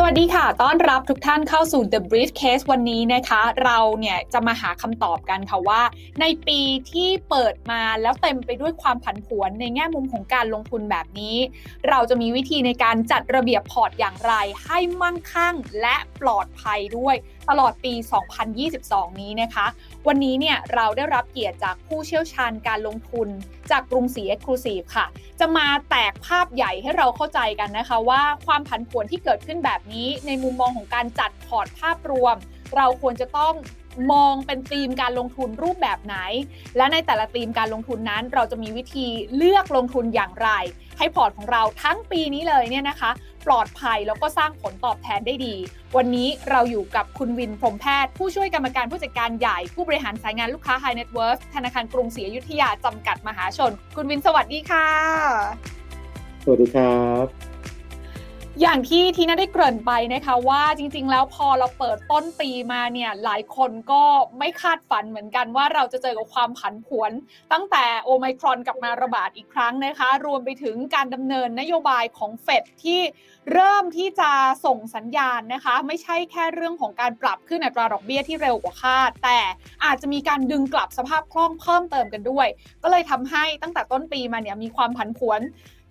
สวัสดีค่ะ ต้อนรับทุกท่านเข้าสู่ The Briefcase วันนี้นะคะ เราเนี่ยจะมาหาคำตอบกันค่ะว่า ในปีที่เปิดมาแล้วเต็มไปด้วยความผันผวนในแง่มุมของการลงทุนแบบนี้ เราจะมีวิธีในการจัดระเบียบพอร์ตอย่างไรให้มั่งคั่งและปลอดภัยด้วย ตลอดปี 2022 นี้นะคะ วันนี้เนี่ยเราได้รับเกียรติจากผู้เชี่ยวชาญการลงทุนจากกรุงศรีเอ็กซ์คลูซีฟค่ะ จะมาแตกภาพใหญ่ให้เราเข้าใจกันนะคะว่าความผันผวนที่เกิดขึ้นแบบนี้ในมุมมองของการจัดพอร์ตภาพรวม เราควรจะต้องมองเป็นธีมการลงทุนรูปแบบไหน และในแต่ละธีมการลงทุนนั้น เราจะมีวิธีเลือกลงทุนอย่างไร ให้พอร์ตของเราทั้งปีนี้เลยเนี่ยนะคะ ปลอดภัยแล้วก็สร้างผลตอบแทนได้ดี วันนี้เราอยู่กับคุณวินพรหมแพทย์ ผู้ช่วยกรรมการผู้จัดการใหญ่ผู้บริหารสายงานลูกค้า High Net Worth ธนาคารกรุงศรีอยุธยาจำกัดมหาชน คุณวินสวัสดีค่ะ สวัสดีครับ อย่างที่ทีน่าได้เกริ่นไปนะคะว่าจริง ๆ แล้วพอเราเปิดต้นปีมาเนี่ยหลายคนก็ไม่คาดฝันเหมือนกันว่าเราจะเจอกับความผันผวน ตั้งแต่โอไมครอนกลับมาระบาดอีกครั้งนะคะ รวมไปถึงการดำเนินนโยบายของเฟดที่เริ่มที่จะส่งสัญญาณนะคะ ไม่ใช่แค่เรื่องของการปรับขึ้นอัตราดอกเบี้ยที่เร็วกว่าคาด แต่อาจจะมีการดึงกลับสภาพคล่องเพิ่มเติมกันด้วย ก็เลยทำให้ตั้งแต่ต้นปีมาเนี่ยมีความผันผวน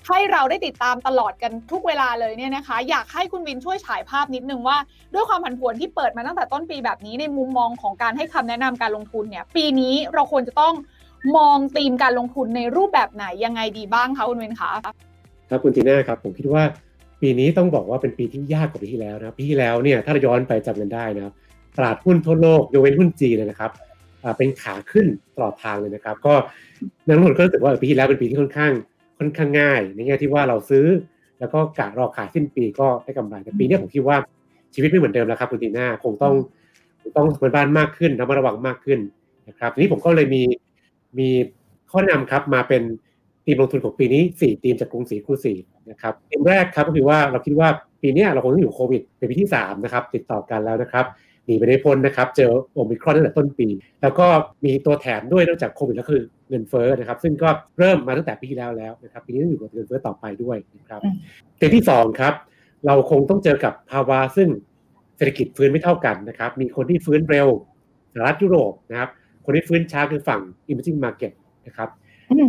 ให้เราได้ติดตามตลอดกันทุกเวลาเลยเนี่ยนะคะ อยากให้คุณวินช่วยฉายภาพนิดนึงว่า ด้วยความผันผวนที่เปิดมาตั้งแต่ต้นปีแบบนี้ในมุมมองของการให้คำแนะนำการลงทุนเนี่ย ปีนี้เราควรจะต้องมองธีมการลงทุนในรูปแบบไหนยังไงดีบ้างคะคุณวินคะครับคุณจีน่าครับผมคิดว่าปีนี้ต้องบอกว่าเป็นปีที่ยากกว่าปีที่แล้วนะปีที่แล้วเนี่ยถ้าย้อนไปจำกันได้นะครับตลาดหุ้นทั่วโลกยกเว้นหุ้นจีนเลยนะครับเป็นขาขึ้นตลอดทางเลยนะครับ ก็นักลงทุนก็รู้สึกว่าปีที่แล้วเป็นปีที่ค่อนข้าง ค่อนข้างง่าย ในแง่ที่ว่าเราซื้อ แล้วก็กะรอขายสิ้นปีก็ได้กำไรแต่ปีนี้ผมคิดว่าชีวิตไม่เหมือนเดิมแล้วครับคุณจีน่าคงต้องต้องเป็นบ้านมากขึ้นระมัดระวังมากขึ้นนะครับทีนี้ผมก็เลยมีมีข้อแนะนำครับมาเป็นทีมลงทุนของปีนี้ 4 ทีมจากกรุงศรีครูศรีนะครับทีมแรกครับก็คือว่าเราคิดว่าปีนี้เราคงต้องอยู่โควิด เป็นปีที่ 3 นะครับ ติดต่อกันแล้วนะครับหนีไปได้พ้นนะครับ เจอโอมิครอนตั้งแต่ต้นปี แล้วก็มีตัวแถมด้วยนอกจากโควิดแล้วคือ เงินเฟ้อนะครับ ซึ่งก็เริ่มมาตั้งแต่ปีที่แล้วแล้วนะครับปีนี้ต้องอยู่กับเงินเฟ้อต่อไปด้วยนะครับทีมที่2ครับ เราคงต้องเจอกับภาวะซึ่งเศรษฐกิจฟื้นไม่เท่ากันนะครับ มีคนที่ฟื้นเร็วสหรัฐยุโรปนะครับ คนที่ฟื้นช้าคือฝั่ง emerging market นะครับ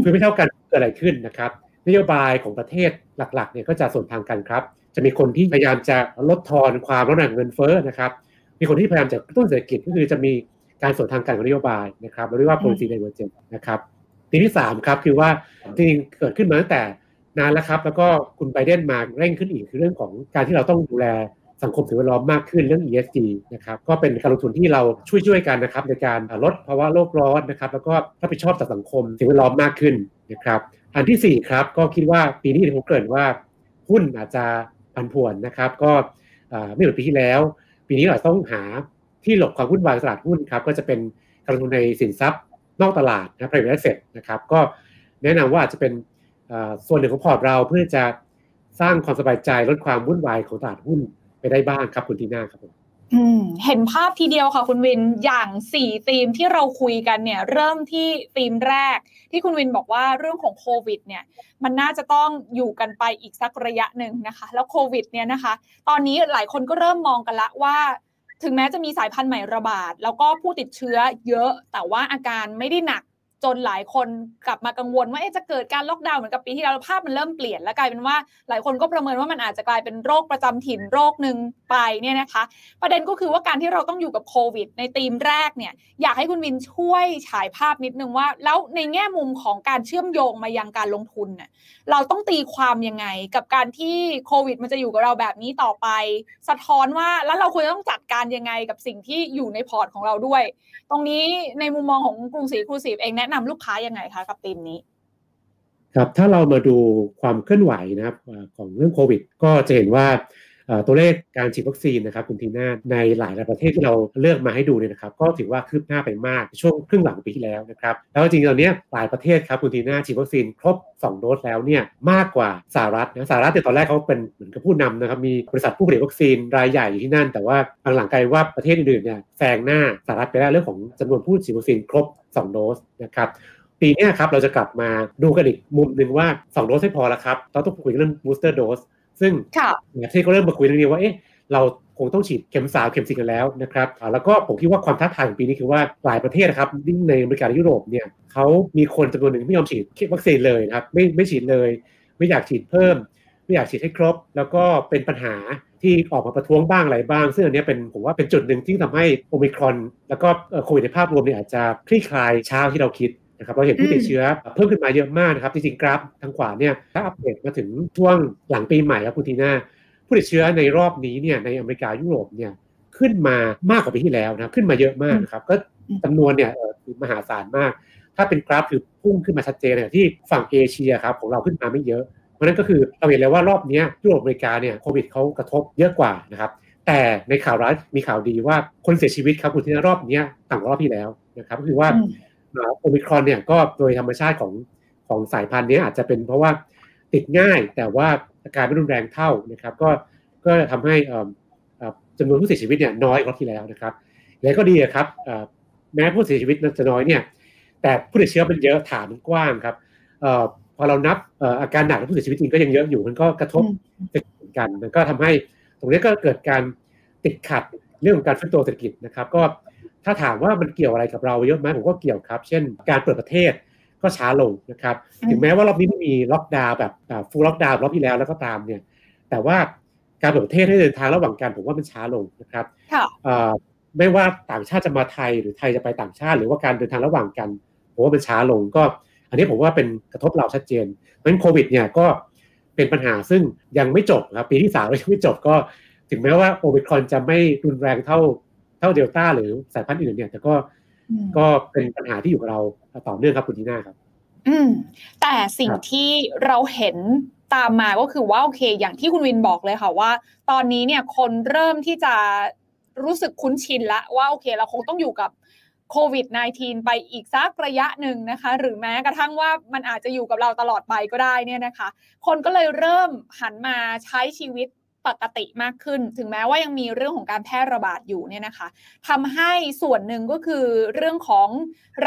ฟื้นไม่เท่ากันเกิดอะไรขึ้นนะครับ นโยบายของประเทศหลักๆเนี่ยก็จะส่วนทางกันครับ จะมีคนที่พยายามจะลดทอนความร้อนแรงเงินเฟ้อนะครับ มีคนที่พยายามจะกระตุ้นเศรษฐกิจก็คือจะมี การส่วนทางกันของนโยบายนะครับเราเรียกว่า policy divergence นะครับทีที่3ครับคือว่าจริงๆเกิดขึ้นมาตั้งแต่นานแล้วครับ แล้วก็คุณไบเดนมาเร่งขึ้นอีกคือเรื่องของการที่เราต้องดูแลสังคมสิ่งแวดล้อมมากขึ้นเรื่อง ESG นะครับก็เป็นการลงทุนที่เราช่วยๆกันนะครับในการลดภาวะโลกร้อนนะครับแล้วก็รับผิดชอบต่อสังคมสิ่งแวดล้อมมากขึ้นนะครับอันที่ 4 ครับก็คิดว่าปีนี้ผมเกริ่นว่าหุ้นอาจจะผันผวนนะครับ ก็ไม่เหมือนปีที่แล้ว ปีนี้เราต้องหา ที่หลบความวุ่นวายตลาดหุ้นครับก็จะเป็นการลงทุนในสินทรัพย์นอกตลาดนะ private asset นะครับก็แนะนำว่าอาจจะเป็นส่วนหนึ่งของพอร์ตเราเพื่อจะสร้างความสบายใจลดความวุ่นวายของตลาดหุ้นไปได้บ้างครับคุณทีน่าครับผมอืมเห็นภาพทีเดียวค่ะคุณวินอย่างสี่ธีมที่เราคุยกันเนี่ยเริ่มที่ธีมแรก ที่คุณวินบอกว่าเรื่องของโควิดเนี่ยมันน่าจะต้องอยู่กันไปอีกสักระยะหนึ่งนะคะ แล้วโควิดเนี่ยนะคะ ตอนนี้หลายคนก็เริ่มมองกันละว่า ถึงแม้จะมีสายพันธุ์ใหม่ระบาด แล้วก็ผู้ติดเชื้อเยอะ แต่ว่าอาการไม่ได้หนัก จนหลายคนกลับมากังวลว่าจะเกิดการล็อกดาวน์เหมือนกับปีที่แล้วภาพมันเริ่มเปลี่ยน แล้วกลายเป็นว่าหลายคนก็ประเมินว่ามันอาจจะกลายเป็นโรคประจำถิ่นโรคหนึ่งไปเนี่ยนะคะ ประเด็นก็คือว่าการที่เราต้องอยู่กับโควิด ในธีมแรกเนี่ยอยากให้คุณวินช่วยฉายภาพนิดนึงว่า แล้วในแง่มุมของการเชื่อมโยงมายังการลงทุนเนี่ยเราต้องตีความยังไงกับการที่โควิด มันจะอยู่กับเราแบบนี้ต่อไป สะท้อนว่าแล้วเราควรต้องจัดการยังไงกับสิ่งที่อยู่ในพอร์ตของเราด้วย ตรงนี้ในมุมมองของกรุงศรีครูซีเองแนะแนำลูกค้ายังไงคะกับธีมนี้ ครับถ้าเรามาดูความเคลื่อนไหวนะครับของเรื่องโควิด ก็จะเห็นว่า ตัวเลขการฉีดวัคซีนนะครับคุณทีน่าในหลายประเทศที่เราเลือกมาให้ดูเนี่ยนะครับก็ถือว่าคืบหน้าไปมากช่วงครึ่งหลังปีที่แล้วนะครับแล้วจริงๆตอนนี้หลายประเทศครับคุณทีน่าฉีดวัคซีนครบ 2 โดสแล้วเนี่ยมากกว่าสหรัฐนะสหรัฐเนี่ตอนแรกเขาเป็นเหมือนกับผู้นำนะครับมีบริษัทผู้ผลิตวัคซีนรายใหญ่อยู่ที่นั่น แต่ว่าหลังๆกลายว่าประเทศอื่นๆเนี่ยแซงหน้าสหรัฐไปแล้วเรื่องของจำนวนผู้ฉีดวัคซีนครบ 2 โดสนะครับปีนี้ครับเราจะกลับมาดูกันอีกมุมหนึ่งว่า 2 โดสไม่พอแล้วครับเราต้องคุยเรื่อง booster dose ซึ่งประเทศก็เริ่มมาคุยเรื่องนี้ว่าเอ๊ะเราคงต้องฉีดเข็มสามเข็มสี่กันแล้วนะครับแล้วก็ผมคิดว่าความท้าทายของปีนี้คือว่าหลายประเทศนะครับยิ่งในอเมริกาและยุโรปเนี่ยเขามีคนจำนวนหนึ่งไม่ยอมฉีดวัคซีนเลยนะครับไม่ไม่ฉีดเลย ไม่อยากฉีดเพิ่ม ไม่อยากฉีดให้ครบ แล้วก็เป็นปัญหาที่ออกมาประท้วงบ้างอะไรบ้าง ซึ่งอันนี้เป็นผมว่าเป็นจุดหนึ่งที่ทำให้โอมิครอน แล้วก็โควิดในภาพรวมเนี่ยอาจจะคลี่คลายช้าที่เราคิด นะครับเราเห็นผู้ติดเชื้อเพิ่มขึ้นมาเยอะมากนะครับจริงๆกราฟทางขวาเนี่ยถ้าอัปเดตมาถึงช่วงหลังปีใหม่ครับคุณทีน่าผู้ติดเชื้อในรอบนี้เนี่ยในอเมริกายุโรปเนี่ยขึ้นมามากกว่าปีที่แล้วนะครับขึ้นมาเยอะมากนะครับก็จำนวนเนี่ยมหาศาลมาก ถ้าเป็นกราฟคือพุ่งขึ้นมาชัดเจนเลยที่ฝั่งเอเชียครับของเราขึ้นมาไม่เยอะ เพราะนั้นก็คือเราเห็นเลยว่ารอบนี้ยุโรปอเมริกาเนี่ยโควิดเขากระทบเยอะกว่านะครับแต่ในข่าวร้ายมีข่าวดีว่าคนเสียชีวิตครับคุณที่รอบนี้ต่างรอบที่แล้วนะครับก็คือว่า โอมิครอนเนี่ยก็โดยธรรมชาติของของสายพันธุ์นี้อาจจะเป็นเพราะว่าติดง่ายแต่ว่าอาการไม่รุนแรงเท่านะครับ ก็ก็ทำให้จำนวนผู้เสียชีวิตเนี่ยน้อยกว่าที่แล้วนะครับแล้วก็ดีครับแม้ผู้เสียชีวิตจะน้อยเนี่ย แต่ผู้ติดเชื้อมันเยอะฐานมันกว้างครับพอเรานับอาการหนักและผู้เสียชีวิตจริงก็ยังเยอะอยู่มันก็กระทบกัน มันก็ทำให้ตรงนี้ก็เกิดการติดขัด เรื่องของการฟื้นตัวเศรษฐกิจนะครับ ก็ถ้าถามว่ามันเกี่ยวอะไรกับเราเยอะไหมผมก็เกี่ยวครับ เช่น การเปิดประเทศก็ช้าลงนะครับ ถึงแม้ว่ารอบนี้ไม่มีล็อกดาวน์แบบ full lockdown รอบที่แล้วแล้วก็ตามเนี่ย แต่ว่าการเปิดประเทศให้เดินทางระหว่างกันผมว่ามันช้าลงนะครับไม่ว่าต่างชาติจะมาไทยหรือไทยจะไปต่างชาติ หรือว่าการเดินทางระหว่างกันผมว่ามันช้าลงก็ อันนี้ผมว่าเป็นกระทบเราชัดเจนเพราะฉะนั้นโควิดเนี่ยก็เป็นปัญหาซึ่งยังไม่จบครับปีที่สามยังไม่จบก็ ถึงแม้ว่าโอมิครอนจะไม่รุนแรงเท่าเท่าเดลต้าหรือสายพันธุ์อื่นเนี่ยแต่ก็ก็เป็นปัญหาที่อยู่กับเราต่อเนื่องครับคุณทีน่าครับ อืม แต่สิ่งที่เราเห็นตามมาก็คือว่าโอเค อย่างที่คุณวินบอกเลยค่ะว่า ตอนนี้เนี่ยคนเริ่มที่จะรู้สึกคุ้นชินละว่าโอเค เราคงต้องอยู่กับโควิด -19 ไปอีกสักระยะหนึ่งนะคะ หรือแม้กระทั่งว่ามันอาจจะอยู่กับเราตลอดไปก็ได้เนี่ยนะคะ คนก็เลยเริ่มหันมาใช้ชีวิต ปกติมากขึ้น ถึงแม้ว่ายังมีเรื่องของการแพร่ระบาดอยู่เนี่ยนะคะทำให้ส่วนหนึ่งก็คือเรื่องของ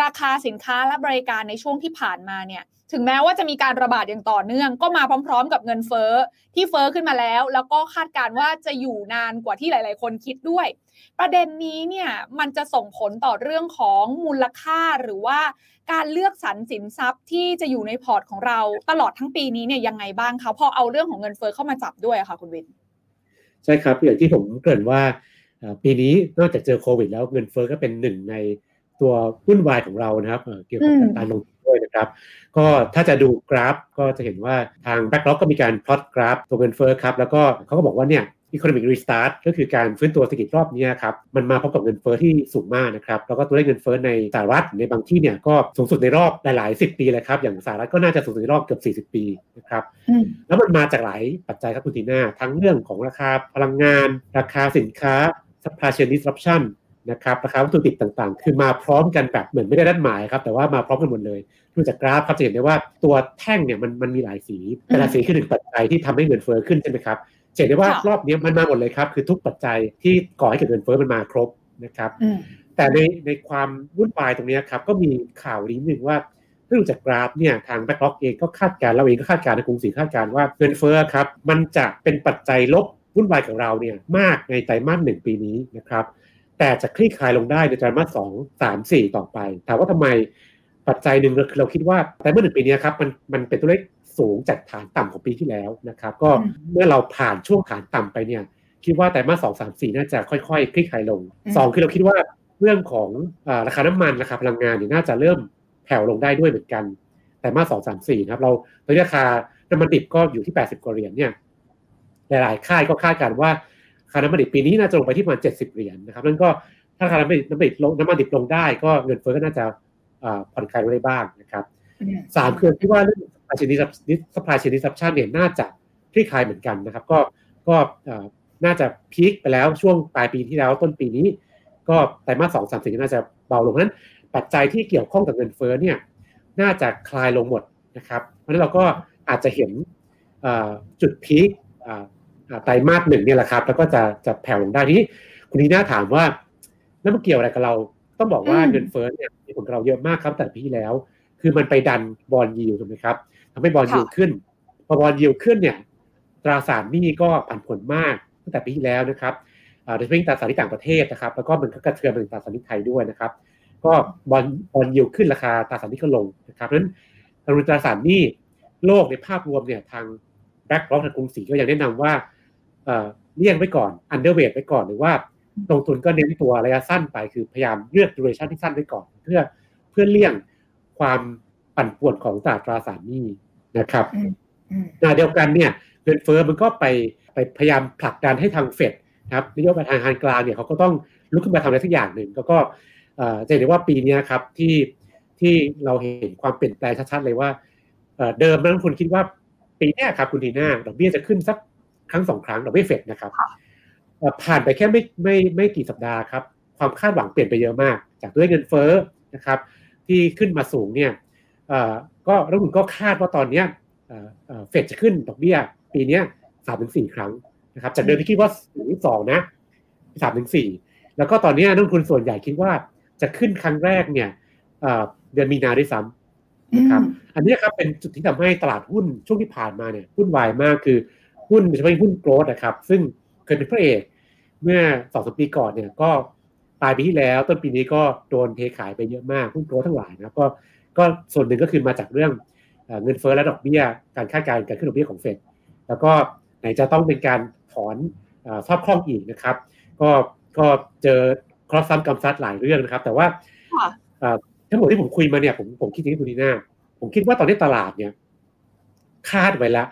ราคาสินค้าและบริการในช่วงที่ผ่านมาเนี่ยถึงแม้ว่าจะมีการระบาดอย่างต่อเนื่อง ก็มาพร้อม ๆ กับเงินเฟ้อที่เฟ้อขึ้นมาแล้ว แล้วก็คาดการว่าจะอยู่นานกว่าที่หลาย ๆ คนคิดด้วย ประเด็นนี้เนี่ยมันจะส่งผลต่อเรื่องของมูลค่าหรือว่าการเลือกสรรสินทรัพย์ที่จะอยู่ในพอร์ตของเราตลอดทั้งปีนี้เนี่ยยังไงบ้างคะพอเอาเรื่องของเงินเฟ้อเข้ามาจับด้วยค่ะคุณวิน ใช่ครับอย่างที่ผมเกริ่นว่าปีนี้นอกจากเจอโควิด แล้วเงินเฟ้อก็เป็นหนึ่งในตัววุ่นวายของเรานะครับเกี่ยวกับการลงทุนด้วยนะครับ ก็ถ้าจะดูกราฟก็จะเห็นว่าทาง BlackRock ก็มีการพลอตกราฟตัวเงินเฟ้อครับ แล้วก็เขาก็บอกว่าเนี่ย economic restart ก็คือการฟื้นตัวเศรษฐกิจรอบนี้ครับมันมาพร้อมกับเงินเฟ้อที่สูงมากนะครับแล้วก็ตัวเลขเงินเฟ้อในสหรัฐในบางที่เนี่ยก็สูงสุดในรอบหลายๆสิบปีเลยครับอย่างสหรัฐก็น่าจะสูงสุดในรอบเกือบ40 ปีนะครับแล้วมันมาจากหลายปัจจัยครับคุณทีน่าทั้งเรื่องของราคาพลังงาน ราคาสินค้า supply chain disruption นะครับราคาวัตถุดิบต่างๆ คือมาพร้อมกันแบบเหมือนไม่ได้ดัดหมายครับ แต่ว่ามาพร้อมกันหมดเลยดูจากกราฟครับจะเห็นได้ว่าตัวแท่งเนี่ยมันมันมีหลายสีแต่ละสีคือหนึ่งปัจจัยที่ทำให้เงินเฟ้อขึ้นใช่ไหมครับ เห็นได้ว่ารอบนี้มันมาหมดเลยครับ คือทุกปัจจัยที่ก่อให้เกิดเงินเฟ้อมันมาครบนะครับแต่ในในความวุ่นวายตรงนี้ครับก็มีข่าวนี้หนึ่งว่าถ้าดูจากกราฟเนี่ยทาง BlackRock เองก็คาดการณ์เราเองก็คาดการณ์ในกรุงศรีคาดการณ์ว่าเงินเฟ้อครับมันจะเป็นปัจจัยลบวุ่นวายของเราเนี่ยมากในไตรมาสหนึ่งปีนี้นะครับแต่จะคลี่คลายลงได้ในไตรมาสสองสามสี่ต่อไปถามว่าทำไมปัจจัยหนึ่งเราคิดว่าไตรมาสหนึ่งปีนี้ครับมันมันเป็นตัวเลข สูงจากฐานต่ำของปีที่แล้วนะครับ ก็เมื่อเราผ่านช่วงฐานต่ำไปเนี่ย คิดว่าแต่มาสองสามสี่น่าจะค่อยๆคลี่คลายลงสองคือเราคิดว่าเรื่องของราคาน้ำมันราคาพลังงานเนี่ยน่าจะเริ่มแผ่วลงได้ด้วยเหมือนกัน แต่มาสองสามสี่ครับ เราตอนนี้ราคาน้ำมันดิบก็อยู่ที่แปดสิบกว่าเหรียญเนี่ยหลายๆค่ายก็คาดการว่าราคาน้ำมันดิบปีนี้น่าจะลงไปที่ประมาณเจ็ดสิบเหรียญนะครับนั่นก็ถ้าราคาน้ำมันดิบน้ำมันดิบลงน้ำมันดิบลงได้ก็เงินเฟ้อก็น่าจะผ่อนคลายลงได้บ้างนะครับสามคือที่ว่าเรื่อง supply chain supply chain disruption เนี่ยน่าจะคลี่คลายเหมือนกันนะครับ ก็ก็น่าจะพีคไปแล้วช่วงปลายปีที่แล้วต้นปีนี้ ก็ไตรมาสสองสามสี่น่าจะเบาลงเพราะนั้น ปัจจัยที่เกี่ยวข้องกับเงินเฟ้อเนี่ยน่าจะคลายลงหมดนะครับเพราะนั้นเราก็อาจจะเห็นจุดพีคไตรมาสหนึ่งเนี่ยแหละครับ แล้วก็จะจะแผ่วลงได้ที่คุณนีน่าถามว่าแล้วมันเกี่ยวอะไรกับเราต้องบอกว่าเงินเฟ้อเนี่ยมีผลกับเราเยอะมากครับแต่ปีที่แล้ว คือมันไปดันบอลยิวถูกไหมครับ ทำให้บอลยิวขึ้น พอบอลยิวขึ้นเนี่ย ตราสารหนี้ก็ผันผลมากตั้งแต่ปีที่แล้วนะครับโดยเฉพาะตราสารหนี้ต่างประเทศนะครับ แล้วก็มันก็กระเทือนไปถึงตราสารหนี้ไทยด้วยนะครับ ก็bond bond yield ขึ้นราคาตราสารหนี้ก็ลงนะครับเพราะฉะนั้นตราสารหนี้โลกในภาพรวมเนี่ยทาง BlackRock ทางกรุงศรีก็ยังแนะนำว่าเลี่ยงไว้ก่อน underweight ไว้ก่อนหรือว่าลงทุนก็เน้นตัวระยะสั้นไปคือพยายามเลือก duration ที่สั้นไว้ก่อน เพื่อเพื่อเลี่ยงความ ปั่นป่วนของตลาดตราสารหนี้นะครับขณะเดียวกันเนี่ยเงินเฟ้อมันก็ไปไปพยายามผลักดันให้ทางเฟดครับนโยบายทางการกลางเนี่ยเขาก็ต้องลุกขึ้นมาทำอะไรสักอย่างหนึ่งแล้วก็จะเห็นได้ว่าปีนี้ครับที่ที่เราเห็นความเปลี่ยนแปลงชัดๆเลยว่าเดิมนักลงทุนคิดว่าปีนี้ครับคุณทีน่าดอกเบี้ยจะขึ้นสักครั้งสองครั้งดอกเบี้ยเฟดนะครับผ่านไปแค่ไม่ไม่ไม่กี่สัปดาห์ครับความคาดหวังเปลี่ยนไปเยอะมาก จากด้วยเงินเฟ้อนะครับ ที่ขึ้นมาสูงเนี่ย ก็รัฐมนก็คาดว่าตอนนี้เฟดจะขึ้นดอกเบี้ย ปีนี้สามถึงสี่ครั้งนะครับจากเดิมที่คิดว่าถึงสองนะสามถึงสี่แล้วก็ตอนนี้นักลงทุนส่วนใหญ่คิดว่าจะขึ้นครั้งแรกเนี่ยเดือนมีนาด้วยซ้ำนะครับอันนี้ครับเป็นจุดที่ทำให้ตลาดหุ้นช่วงที่ผ่านมาเนี่ยหุ้นวายมากคือหุ้นโดยเฉพาะหุ้นโกลด์นะครับ ซึ่งเคยเป็นพระเอกเมื่อสองสปีก่อนเนี่ยก็ปลายปีที่แล้วต้นปีนี้ก็โดนเทขายไปเยอะมากหุ้นโกลด์ทั้งหลายนะก็ ก็ส่วนหนึ่งก็คือมาจากเรื่องเงินเฟ้อและดอกเบี้ย การคาดการณ์การขึ้นดอกเบี้ยของเฟดแล้วก็ไหนจะต้องเป็นการถอนซอบคล่องอีกนะครับ ก็ก็เจอครอสซ้ำกำซัดหลายเรื่องนะครับ แต่ว่าทั้งหมดที่ผมคุยมาเนี่ยผมผมคิดอย่างนี้คุณนีน่าผมคิดว่าตอนนี้ตลาดเนี่ย คาดไว้แล้ว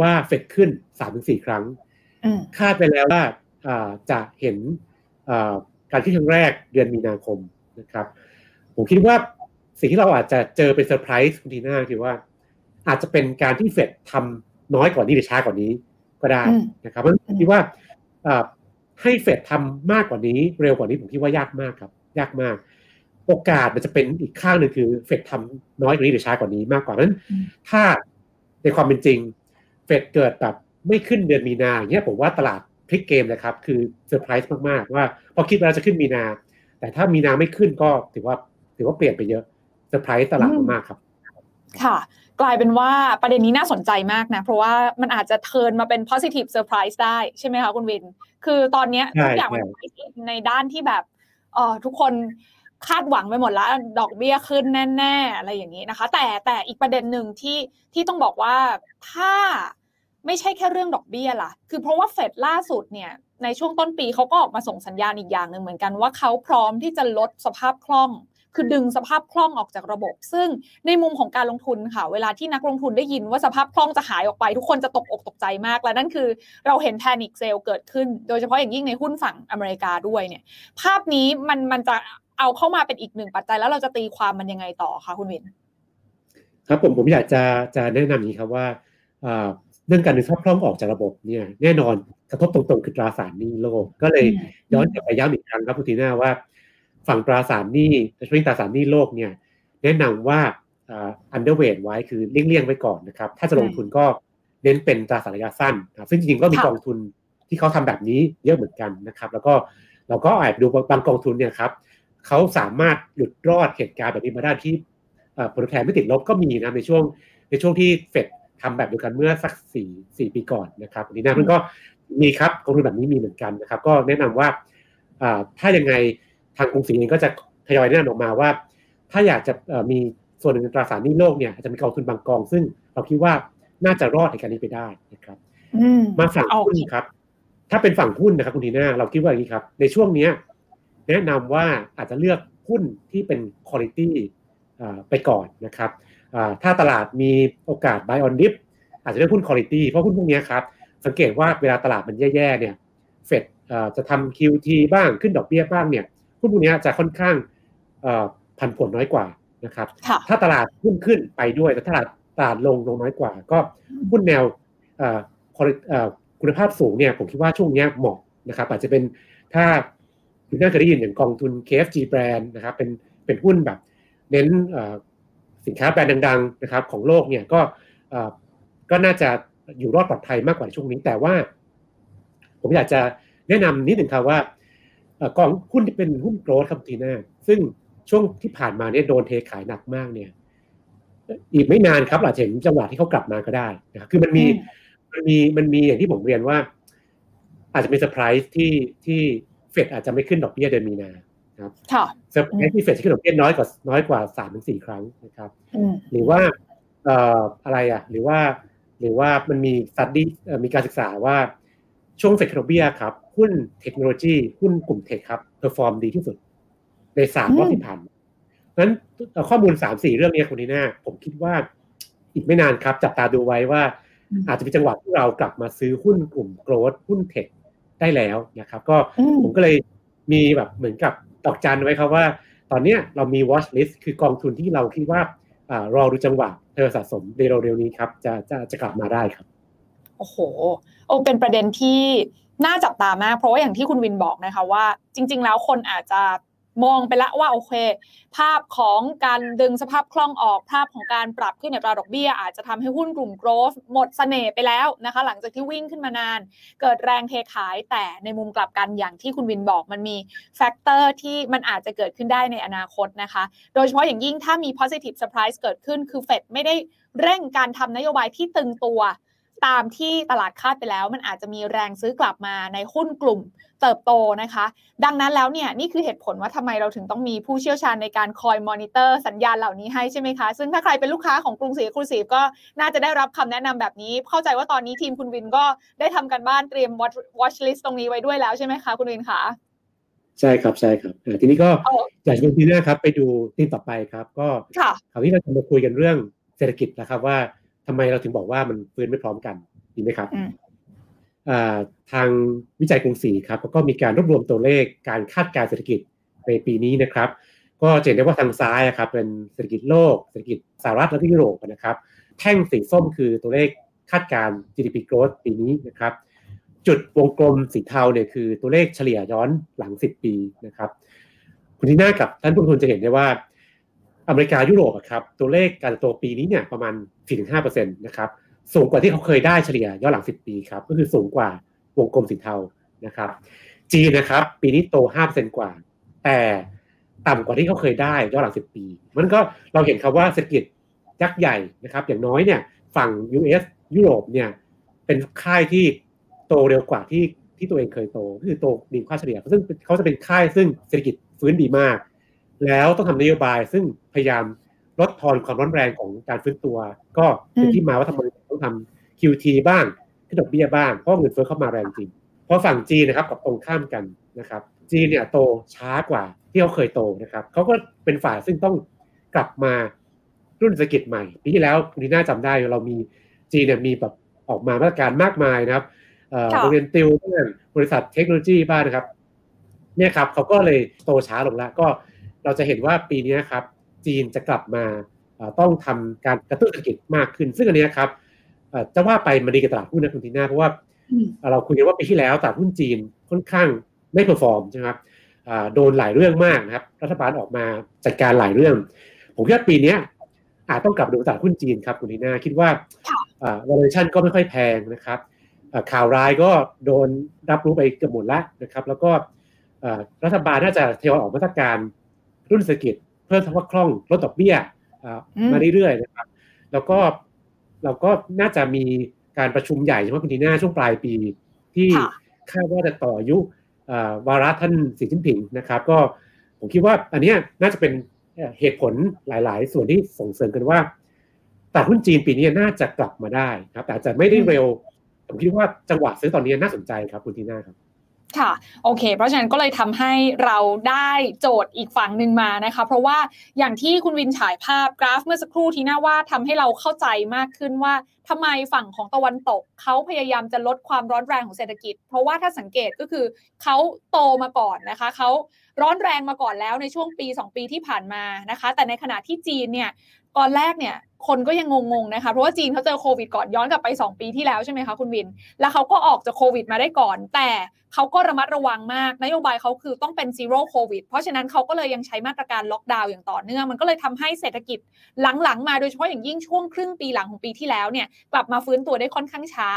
ว่าเฟดขึ้นสามถึงสี่ครั้ง คาดไปแล้วว่าจะเห็นการขึ้นครั้งแรกเดือนมีนาคมนะครับ ผมคิดว่า สิ่งที่เราอาจจะเจอเป็นเซอร์ไพรส์คุณทีน่าคือว่า อาจจะเป็นการที่เฟดทำน้อยกว่านี้หรือช้ากว่านี้ก็ได้นะครับเพราะผมคิดว่าให้เฟดทำมากกว่านี้เร็วกว่านี้ผมคิดว่ายากมากครับ ยากมาก โอกาสมันจะเป็นอีกข้างหนึ่งคือเฟดทำน้อยกว่านี้หรือช้ากว่านี้มากกว่านั้นถ้าในความเป็นจริง เฟดเกิดแบบไม่ขึ้นเดือนมีนาอย่างเงี้ยผมว่าตลาดพลิกเกมนะครับคือเซอร์ไพรส์มากๆว่าพอคิดว่าจะขึ้นมีนา แต่ถ้ามีนาไม่ขึ้นก็ถือว่าถือว่าเปลี่ยนไปเยอะเซอร์ไพรส์ตลาดมากครับ ค่ะ กลายเป็นว่าประเด็นนี้น่าสนใจมากนะ เพราะว่ามันอาจจะ turn มาเป็น positive surprise ได้ใช่ไหมคะคุณวิน คือตอนนี้ทุกอย่างมันในด้านที่แบบเออทุกคนคาดหวังไปหมดแล้ว ดอกเบี้ยขึ้นแน่ๆ อะไรอย่างนี้นะคะ แต่แต่อีกประเด็นหนึ่งที่ที่ต้องบอกว่าถ้าไม่ใช่แค่เรื่องดอกเบี้ยล่ะ คือเพราะว่าเฟดล่าสุดเนี่ยในช่วงต้นปีเขาก็ออกมาส่งสัญญาณอีกอย่างหนึ่งเหมือนกันว่าเขาพร้อมที่จะลดสภาพคล่อง คือดึงสภาพคล่องออกจากระบบ ซึ่งในมุมของการลงทุนค่ะ เวลาที่นักลงทุนได้ยินว่าสภาพคล่องจะหายออกไป ทุกคนจะตกอกตกใจมาก และนั่นคือเราเห็นแพนิคเซลเกิดขึ้น โดยเฉพาะอย่างยิ่งในหุ้นฝั่งอเมริกาด้วยเนี่ย ภาพนี้มันมันจะเอาเข้ามาเป็นอีกหนึ่งปัจจัยแล้วเราจะตีความมันยังไงต่อคะคุณวิน ครับผมผมอยากจะจะแนะนำนี้ครับว่าเรื่องการดึงซับคล่องออกจากระบบเนี่ยแน่นอนกระทบตรงๆคือตราสารหนี้โลก ก็เลยย้อนกลับไปย้ำอีกครั้งครับคุณทีน่าว่า ฝั่งตราสารหนี้โดยเฉพาะตราสารหนี้โลกเนี่ยแนะนำว่าอันเดอร์เวทไว้คือเลี่ยงๆไว้ก่อนนะครับ ถ้าจะลงทุนก็เน้นเป็นตราสารระยะสั้นนะซึ่งจริงๆก็มีกองทุนที่เขาทำแบบนี้เยอะเหมือนกันนะครับ แล้วก็เราก็อาจดูบางกองทุนเนี่ยครับเขาสามารถหลุดรอดเหตุการณ์แบบนี้มาได้ที่ผลตอบแทนไม่ติดลบก็มีนะในช่วงในช่วงที่เฟดทำแบบเดียวกันเมื่อสักสี่สี่ปีก่อนนะครับอันนี้นะมันก็มีครับกองทุนแบบนี้มีเหมือนกันนะครับ ก็แนะนำว่าถ้ายังไง ทางกรุงศรีเองก็จะทยอยแนะนำออกมาว่า ถ้าอยากจะมีส่วนหนึ่งตราสารหนี้โลกเนี่ยจะมีกองทุนบางกอง ซึ่งเราคิดว่าน่าจะรอดในการนี้ไปได้นะครับมาฝั่งหุ้นครับ ถ้าเป็นฝั่งหุ้นนะครับคุณทีน่าเราคิดว่าอย่างนี้ครับ ในช่วงเนี้ย แนะนำว่าอาจจะเลือกหุ้นที่เป็นคุณภาพไปก่อนนะครับถ้าตลาดมีโอกาส buy on dip อาจจะเลือกหุ้นคุณภาพเพราะหุ้นพวกนี้ครับ สังเกตว่าเวลาตลาดมันแย่ๆเนี่ยเฟดจะทำ QT บ้างขึ้นดอกเบี้ยบ้างเนี่ย หุ้นพวกนี้จะค่อนข้างผันผวนน้อยกว่านะครับ ถ้าตลาดหุ้นขึ้นไปด้วยแต่ตลาดตลาดลงลงน้อยกว่า ก็หุ้นแนวคุณภาพสูงเนี่ยผมคิดว่าช่วงนี้เหมาะนะครับ อาจจะเป็นถ้าคุณน่าเคยได้ยินอย่างกองทุน KFG brand นะครับเป็นเป็นหุ้นแบบเน้นสินค้าแบรนด์ดังๆนะครับของโลกเนี่ยก็ก็น่าจะอยู่รอดปลอดภัยมากกว่าช่วงนี้ แต่ว่า ผมอยากจะแนะนำนิดหนึ่งครับว่า กองหุ้นที่เป็นหุ้นโกลด์ครับทีน่าซึ่งช่วงที่ผ่านมาเนี่ยโดนเทขายหนักมากเนี่ย อีกไม่นานครับอาจจะเห็นจังหวะที่เขากลับมาก็ได้นะครับคือมันมีมันมีมันมีอย่างที่ผมเรียนว่า อาจจะเป็นเซอร์ไพรส์ที่ที่เฟดอาจจะไม่ขึ้นดอกเบี้ยเดือนมีนาครับค่ะเซอร์ไพรส์ที่เฟดจะขึ้นดอกเบี้ยน้อยกว่าน้อยกว่าสามถึงสี่ครั้งนะครับ หรือว่าเอ่ออะไรอะ หรือว่า หรือว่ามันมี study มีการศึกษาว่า ช่วงเฟดขึ้นดอกเบี้ยครับหุ้นเทคโนโลยีหุ้นกลุ่ม tech ครับ perform ดีที่สุด ในสามรอบที่ผ่านนั้นข้อมูลสามสี่เรื่องนี้คุณนีน่าผมคิดว่าอีกไม่นานครับ จับตาดูไว้ว่า อาจจะเป็นจังหวะที่เรากลับมาซื้อหุ้นกลุ่มโกลด์หุ้นเทคได้แล้วนะครับ ก็ผมก็เลยมีแบบเหมือนกับดอกจันไว้ครับว่า ตอนนี้เรามี watch list คือกองทุนที่เราคิดว่าอรอดูจังหวะเธอสะสมเร็วๆนี้ครับ จะจะจะกลับมาได้ครับ โอ้โหโอ้ เป็นประเด็นที่น่าจับตามาก เพราะว่าอย่างที่คุณวินบอกนะคะว่า จริง ๆ แล้วคนอาจจะมองไปละว่าโอเค ภาพของการดึงสภาพคล่องออกภาพของการปรับขึ้นอัตราดอกเบี้ย อาจจะทำให้หุ้นกลุ่ม growth หมดเสน่ห์ไปแล้วนะคะ หลังจากที่วิ่งขึ้นมานาน เกิดแรงเทขายแต่ในมุมกลับกันอย่างที่คุณวินบอกมันมี factor ที่มันอาจจะเกิดขึ้นได้ในอนาคตนะคะ โดยเฉพาะอย่างยิ่งถ้ามี positive surprise เกิดขึ้นคือเฟดไม่ได้เร่งการทำนโยบายที่ตึงตัว ตามที่ตลาดคาดไปแล้ว มันอาจจะมีแรงซื้อกลับมาในหุ้นกลุ่มเติบโตนะคะ ดังนั้นแล้วเนี่ยนี่คือเหตุผลว่าทำไมเราถึงต้องมีผู้เชี่ยวชาญในการคอยมอนิเตอร์สัญญาณเหล่านี้ให้ใช่ไหมคะ ซึ่งถ้าใครเป็นลูกค้าของกรุงศรีครูศรีก็น่าจะได้รับคำแนะนำแบบนี้ เข้าใจว่าตอนนี้ทีมคุณวินก็ได้ทำกันบ้านเตรียม watch list ตรงนี้ไว้ด้วยแล้วใช่ไหมคะคุณวินคะใช่ครับใช่ครับทีนี้ก็อยากจะดูทีหน้าครับไปดูทีมต่อไปครับ ก็คราวนี้เราจะมาคุยกันเรื่องเศรษฐกิจนะครับว่า ทำไมเราถึงบอกว่ามันฟื้นไม่พร้อมกันดีไหมครับทางวิจัยกรุงศรีครับก็มีการรวบรวมตัวเลขการคาดการเศรษฐกิจในปีนี้นะครับ ก็จะเห็นได้ว่าทางซ้ายครับเป็นเศรษฐกิจโลกเศรษฐกิจสหรัฐและยุโรปนะครับ แท่งสีส้มคือตัวเลขคาดการ GDP growth ปีนี้นะครับ จุดวงกลมสีเทาเนี่ยคือตัวเลขเฉลี่ยย้อนหลัง 10 ปีนะครับคุณที่น่ากับท่านผู้ทุนจะเห็นได้ว่า อเมริกายุโรปครับตัวเลขการโตปีนี้เนี่ยประมาณ 4-5%นะครับสูงกว่าที่เขาเคยได้เฉลี่ยย้อนหลัง 10 ปีครับก็คือสูงกว่าวงกลมสีเทานะครับจีนนะครับปีนี้โต 5%กว่า แต่ต่ำกว่าที่เขาเคยได้ย้อนหลัง 10 ปี มันก็เราเห็นครับว่าเศรษฐกิจยักษ์ใหญ่นะครับอย่างน้อยเนี่ยฝั่ง US ยุโรปเนี่ยเป็นค่ายที่โตเร็วกว่าที่ที่ตัวเองเคยโตก็คือโตดีกว่าเฉลี่ยซึ่งเขาจะเป็นค่ายซึ่งเศรษฐกิจฟื้นดีมาก แล้วต้องทำนโยบายซึ่งพยายามลดทอนความร้อนแรงของการฟื้นตัว ก็เป็นที่มาว่าทำไมต้องทำ QT บ้างขึ้นดอกเบี้ยบ้างเพราะเงินเฟ้อเข้ามาแรงจริงเพราะฝั่งจีนนะครับกับตรงข้ามกันนะครับ จีนเนี่ยโตช้ากว่าที่เขาเคยโตนะครับเขาก็เป็นฝ่ายซึ่งต้องกลับมารุ่นเศรษฐกิจใหม่ปีที่แล้วคุณน่าจำได้เรามีจีนเนี่ยมีแบบออกมามาตรการมากมายนะครับโรงเรียนติวบ้างบริษัทเทคโนโลยีบ้างนะครับ เนี่ยครับเขาก็เลยโตช้าลงแล้วก็ เราจะเห็นว่าปีนี้ครับจีนจะกลับมาต้องทำการกระตุ้นเศรษฐกิจมากขึ้น ซึ่งอันนี้ครับจะว่าไปมันดีกับตลาดหุ้นนะคุณทีน่าเพราะว่าเราคุยกันว่าปีที่แล้วตลาดหุ้นจีนค่อนข้างไม่ perform ใช่ไหมครับโดนหลายเรื่องมากนะครับ รัฐบาลออกมาจัดการหลายเรื่อง ผมคิดว่าปีนี้อาจต้องกลับดูตลาดหุ้นจีนครับคุณทีน่าคิดว่า valuation ก็ไม่ค่อยแพงนะครับข่าวร้ายก็โดนรับรู้ไปเกือบหมดแล้วนะครับ แล้วก็รัฐบาลน่าจะทยอยออกมาตรการ รุ่นเศรษฐกิจพิ่มทว่าคล่องลดดอกเบี้ยมาเรื่อยๆนะครับ แล้วก็เราก็น่าจะมีการประชุมใหญ่เฉพาะคุณทีน่าช่วงปลายปี ที่คาดว่าจะต่ออายุวาระท่านสีจิ้นผิงนะครับ ก็ผมคิดว่าอันนี้น่าจะเป็นเหตุผลหลาย ๆ ส่วนที่ส่งเสริมกันว่าตลาดหุ้นจีนปีนี้น่าจะกลับมาได้ครับ แต่อาจจะไม่ได้เร็ว ผมคิดว่าจังหวะซื้อตอนนี้น่าสนใจครับคุณทีน่าครับ ค่ะโอเค เพราะฉะนั้นก็เลยทำให้เราได้โจทย์อีกฝั่งหนึ่งมานะคะ เพราะว่าอย่างที่คุณวินฉายภาพกราฟเมื่อสักครู่ที่น่าว่าทำให้เราเข้าใจมากขึ้นว่าทำไมฝั่งของตะวันตกเขาพยายามจะลดความร้อนแรงของเศรษฐกิจ เพราะว่าถ้าสังเกตก็คือเขาโตมาก่อนนะคะเขาร้อนแรงมาก่อนแล้วในช่วงปี 2 ปีที่ผ่านมานะคะ แต่ในขณะที่จีนเนี่ยตอนแรกเนี่ย คนก็ยังงงๆนะคะ เพราะว่าจีนเขาเจอโควิดก่อนย้อนกลับไป 2 ปีที่แล้วใช่ไหมคะคุณวิน แล้วเขาก็ออกจากโควิดมาได้ก่อน แต่เขาก็ระมัดระวังมากนโยบายเขาคือต้องเป็น zero COVID เพราะฉะนั้นเขาก็เลยยังใช้มาตรการล็อกดาวน์อย่างต่อเนื่องมันก็เลยทำให้เศรษฐกิจหลังๆ มาโดยเฉพาะอย่างยิ่งช่วงครึ่งปีหลังของปีที่แล้วเนี่ยกลับมาฟื้นตัวได้ค่อนข้างช้า